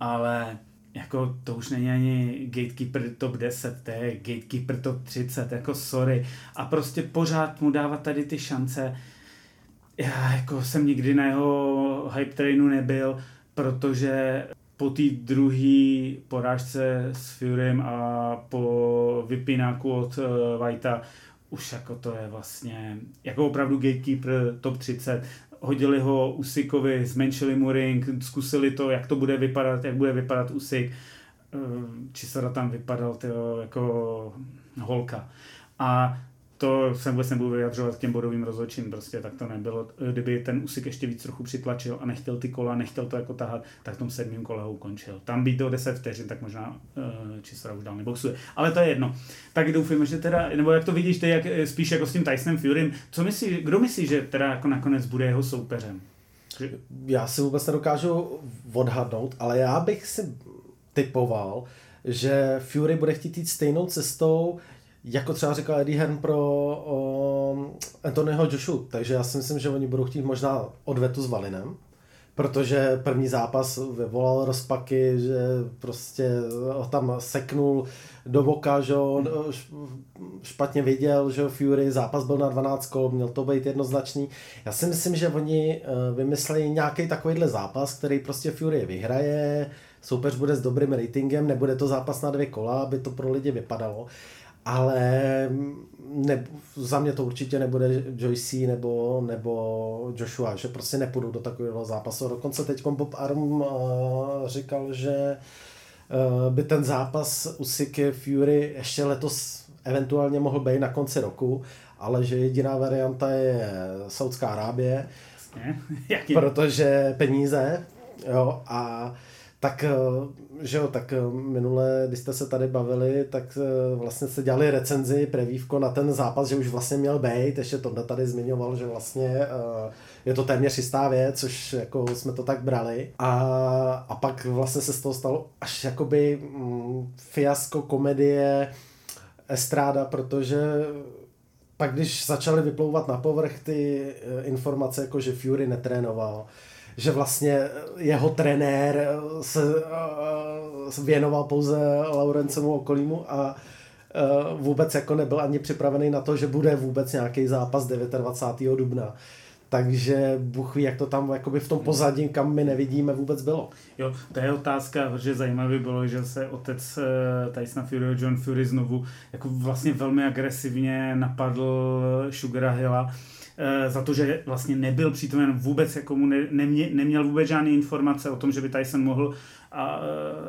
ale jako to už není ani gatekeeper top 10, to je gatekeeper top 30, jako sorry. A prostě pořád mu dávat tady ty šance. Já jako jsem nikdy na jeho hype trainu nebyl, protože po té druhé porážce s Furym a po vypínáku od Whitea už jako to je vlastně jako opravdu gatekeeper top 30 hodili ho Usikovi, zmenšili mu ring, zkusili to, jak to bude vypadat, jak bude vypadat Usik. Eh, Čisora tam vypadal tyjo, jako holka. A to jsem vůbec nebudu vyjadřovat k těm bodovým rozhodčím, prostě tak to nebylo. Kdyby ten Usik ještě víc trochu přitlačil a nechtěl ty kola, nechtěl to jako tahat, tak v tom sedmém kole ho ukončil. Tam být to 10 vteřin, tak možná uh, Čisora už dál neboxuje. Ale to je jedno. Tak doufujeme, že teda, nebo jak to vidíš ty, jak, spíš jako s tím Tysonem Furym, co myslí, kdo myslí, že teda jako nakonec bude jeho soupeřem? Já si vůbec nedokážu odhadnout, ale já bych si typoval, že Fury bude chtít jít stejnou cestou, jako třeba říkal Eddie Hearn pro o, Anthonyho Joshu, takže já si myslím, že oni budou chtít možná odvetu s Valinem, protože první zápas vyvolal rozpaky, že prostě ho tam seknul do voka, že on špatně viděl, že Fury, zápas byl na 12 kol, měl to být jednoznačný. Já si myslím, že oni eh, vymysleli nějaký takovýhle zápas, který prostě Fury vyhraje, soupeř bude s dobrým ratingem, nebude to zápas na dvě kola, aby to pro lidi vypadalo ale ne, za mě to určitě nebude Joyce nebo, nebo Joshua, že prostě nepůjdu do takového zápasu. Dokonce teď Bob Arm uh, říkal, že uh, by ten zápas u Siky Fury ještě letos eventuálně mohl být na konci roku, ale že jediná varianta je Saudská Arábie, protože peníze jo, a tak, že jo, tak minule, když jste se tady bavili, tak vlastně se dělali recenzi, prevívko na ten zápas, že už vlastně měl být, ještě Tonda tady zmiňoval, že vlastně je to téměř jistá věc, což jako jsme to tak brali. A, a pak vlastně se z toho stalo až jakoby mm, fiasko komedie estráda, protože pak když začaly vyplouvat na povrch ty eh, informace, jako že Fury netrénoval, že vlastně jeho trenér eh, se, eh, věnoval pouze Laurencemu okolímu a vůbec jako nebyl ani připravený na to, že bude vůbec nějaký zápas 29. dubna takže Bůh ví, jak to tam jakoby v tom pozadí, kam my nevidíme, vůbec bylo. Jo, to je otázka, protože zajímavé bylo, že se otec uh, Tysona Fury, John Fury znovu jako vlastně velmi agresivně napadl Sugara Hilla eh, za to, že vlastně nebyl přítomen vůbec, jako mu ne, nemě, neměl vůbec žádné informace o tom, že by Tyson mohl a, uh,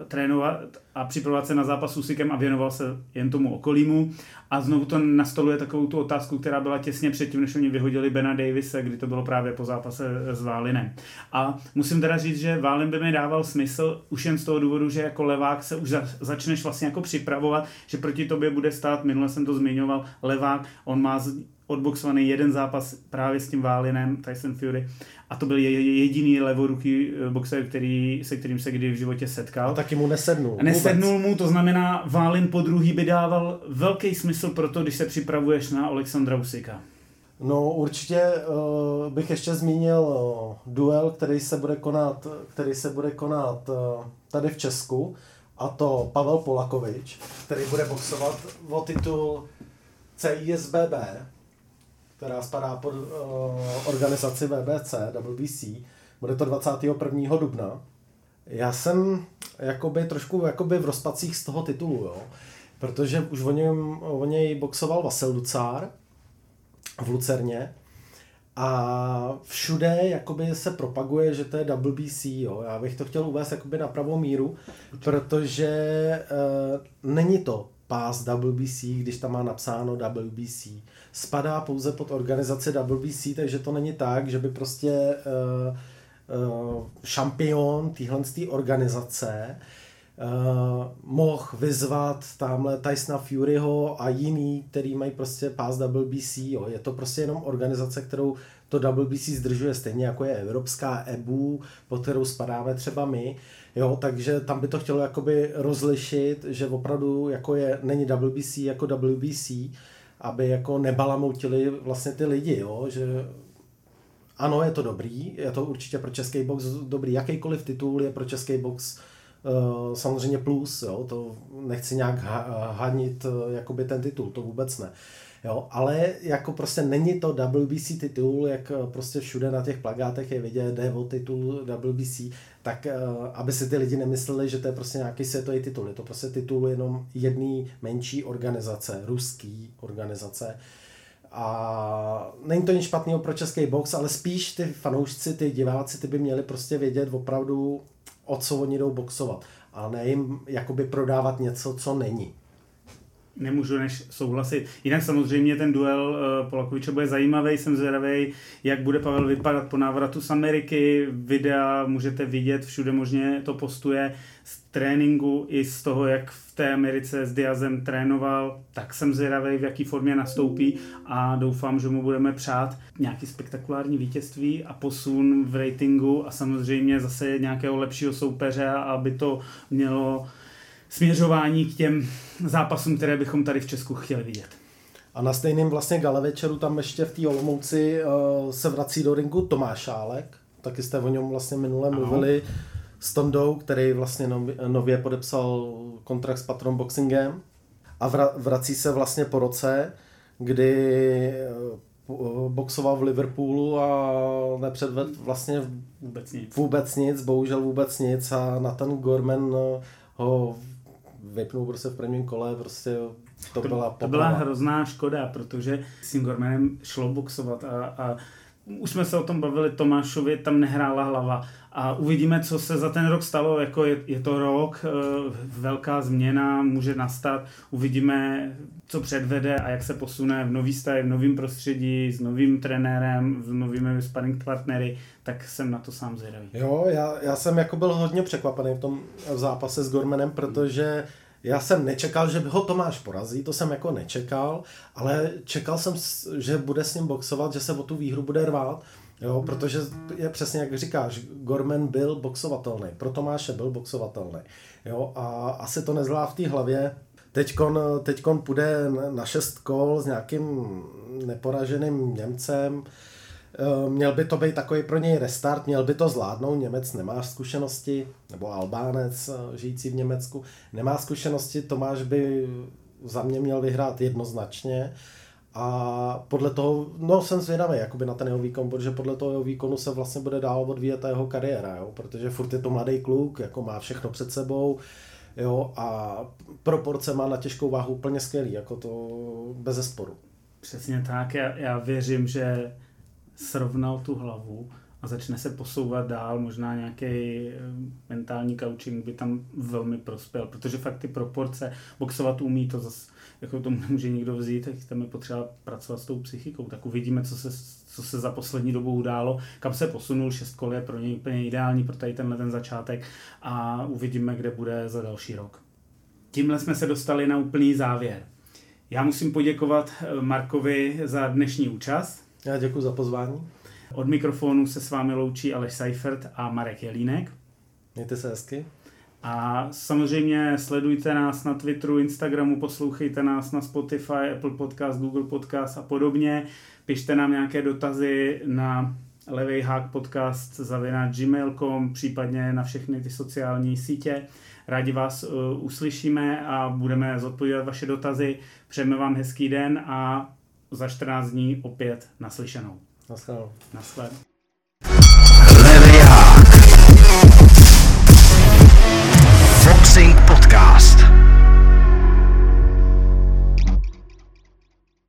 trénovat a připravovat se na zápas s Usykem a věnoval se jen tomu okolímu. A znovu to nastoluje takovou tu otázku, která byla těsně předtím, než oni vyhodili Bena Davise, kdy to bylo právě po zápase s Válinem. A musím teda říct, že Válin by mi dával smysl už jen z toho důvodu, že jako levák se už začneš vlastně jako připravovat, že proti tobě bude stát, minule jsem to zmiňoval, levák, on má odboxovaný jeden zápas právě s tím Válinem, Tyson Fury, a to byl jediný levoruký eh, boxer, který, se kterým se kdy v životě setkal. A taky mu nesednul. A nesednul vůbec. mu, to znamená, Válin po druhý by dával velký smysl pro to, když se připravuješ na Alexandra Usika. No určitě uh, bych ještě zmínil uh, duel, který se bude konat, který se bude konat uh, tady v Česku a to Pavel Polakovič, který bude boxovat o titul CISBB, která spadá pod uh, organizaci VBC, WBC. Bude to 21. dubna. Já jsem jakoby trošku jakoby v rozpacích z toho titulu, jo. Protože už o, něm, o něj boxoval Vasil Lucár v Lucerně a všude jakoby se propaguje, že to je WBC, jo. Já bych to chtěl uvést jakoby na pravou míru, protože uh, není to pás WBC, když tam má napsáno WBC spadá pouze pod organizaci WBC, takže to není tak, že by prostě uh, uh, šampion téhle organizace uh, mohl vyzvat tamhle Tysona Furyho a jiný, který mají prostě pás WBC. Jo. Je to prostě jenom organizace, kterou to WBC zdržuje, stejně jako je Evropská EBU, pod kterou spadáme třeba my. Jo, takže tam by to chtělo jakoby rozlišit, že opravdu jako je, není WBC jako WBC, aby jako nebalamoutili vlastně ty lidi, jo? že ano, je to dobrý, je to určitě pro český box dobrý, jakýkoliv titul je pro český box uh, samozřejmě plus, jo? to nechci nějak hanit uh, jakoby ten titul, to vůbec ne. Jo, ale jako prostě není to WBC titul, jak eh, prostě všude na těch plagátech je vidět, jde o titul WBC, tak uh, aby si ty lidi nemysleli, že to je prostě nějaký světový titul. Je to prostě titul jenom jedné menší organizace, ruský organizace. A není to nic špatného pro český box, ale spíš ty fanoušci, ty diváci, ty by měli prostě vědět opravdu, o co oni jdou boxovat. A ne jim jakoby prodávat něco, co není nemůžu než souhlasit. Jinak samozřejmě ten duel uh, Polakoviče bude zajímavý, jsem zvědavý, jak bude Pavel vypadat po návratu z Ameriky. Videa můžete vidět, všude možně to postuje z tréninku i z toho, jak v té Americe s Diazem trénoval, tak jsem zvědavý, v jaký formě nastoupí a doufám, že mu budeme přát nějaký spektakulární vítězství a posun v ratingu a samozřejmě zase nějakého lepšího soupeře, aby to mělo směřování k těm zápasům, které bychom tady v Česku chtěli vidět. A na stejném vlastně gale večeru tam ještě v té Olomouci uh, se vrací do ringu Tomáš Šálek, taky jste o něm vlastně minule ano. mluvili s Tondou, který vlastně nově podepsal kontrakt s Patron Boxingem a vrací se vlastně po roce, kdy eh, boxoval v Liverpoolu a nepředvedl vlastně vůbec nic. vůbec nic, bohužel vůbec nic a na ten Gorman ho vypnul prostě v prvním kole, prostě to, to byla To byla hrozná škoda, protože s tím Gormanem šlo boxovat a, a už jsme se o tom bavili, Tomášovi tam nehrála hlava. A uvidíme, co se za ten rok stalo, jako je, je to rok, eh, velká změna může nastat, uvidíme, co předvede a jak se posune v nový stavě, v novém prostředí, s novým trenérem, s novými sparring partnery, tak jsem na to sám zvědavý. Jo, já, já jsem jako byl hodně překvapený v tom v zápase s Gormanem, protože já jsem nečekal, že ho Tomáš porazí, to jsem jako nečekal, ale čekal jsem, že bude s ním boxovat, že se o tu výhru bude rvát, jo, protože je přesně jak říkáš, Gorman byl boxovatelný, pro Tomáše byl boxovatelný, jo, a asi to nezlá v té hlavě, Teďkon, teďkon půjde na šest kol s nějakým neporaženým Němcem, měl by to být takový pro něj restart, měl by to zvládnout, Němec nemá zkušenosti, nebo Albánec eh, žijící v Německu nemá zkušenosti, Tomáš by za mě měl vyhrát jednoznačně a podle toho, no jsem zvědavý jakoby na ten jeho výkon, protože podle toho jeho výkonu se vlastně bude dál odvíjet ta jeho kariéra, jo? protože furt je to mladý kluk, jako má všechno před sebou, jo, a proporce má na těžkou váhu úplně skvělý, jako to bez zesporu. Přesně tak, já, já věřím, že srovnal tu hlavu a začne se posouvat dál, možná nějaký eh, mentální coaching by tam velmi prospěl, protože fakt ty proporce, boxovat umí, to zase jako to nemůže nikdo vzít, tak tam je potřeba pracovat s tou psychikou, tak uvidíme, co se, co se za poslední dobu událo, kam se posunul, šest kol je pro něj úplně ideální pro tady tenhle ten začátek a uvidíme, kde bude za další rok. Tímhle jsme se dostali na úplný závěr. Já musím poděkovat eh, Markovi za dnešní účast. Já děkuji za pozvání. Od mikrofonu se s vámi loučí Aleš Seifert a Marek Jelínek. Mějte se hezky. A samozřejmě sledujte nás na Twitteru, Instagramu, poslouchejte nás na Spotify, Apple Podcast, Google Podcast a podobně. Pište nám nějaké dotazy na levej hák podcast zavináč gmail.com, případně na všechny ty sociální sítě. Rádi vás uh, uslyšíme a budeme zodpovídat vaše dotazy. Přejeme vám hezký den a za 14 dní opět naslyšenou. Naschledanou. Naschledanou. Leviák. Foxing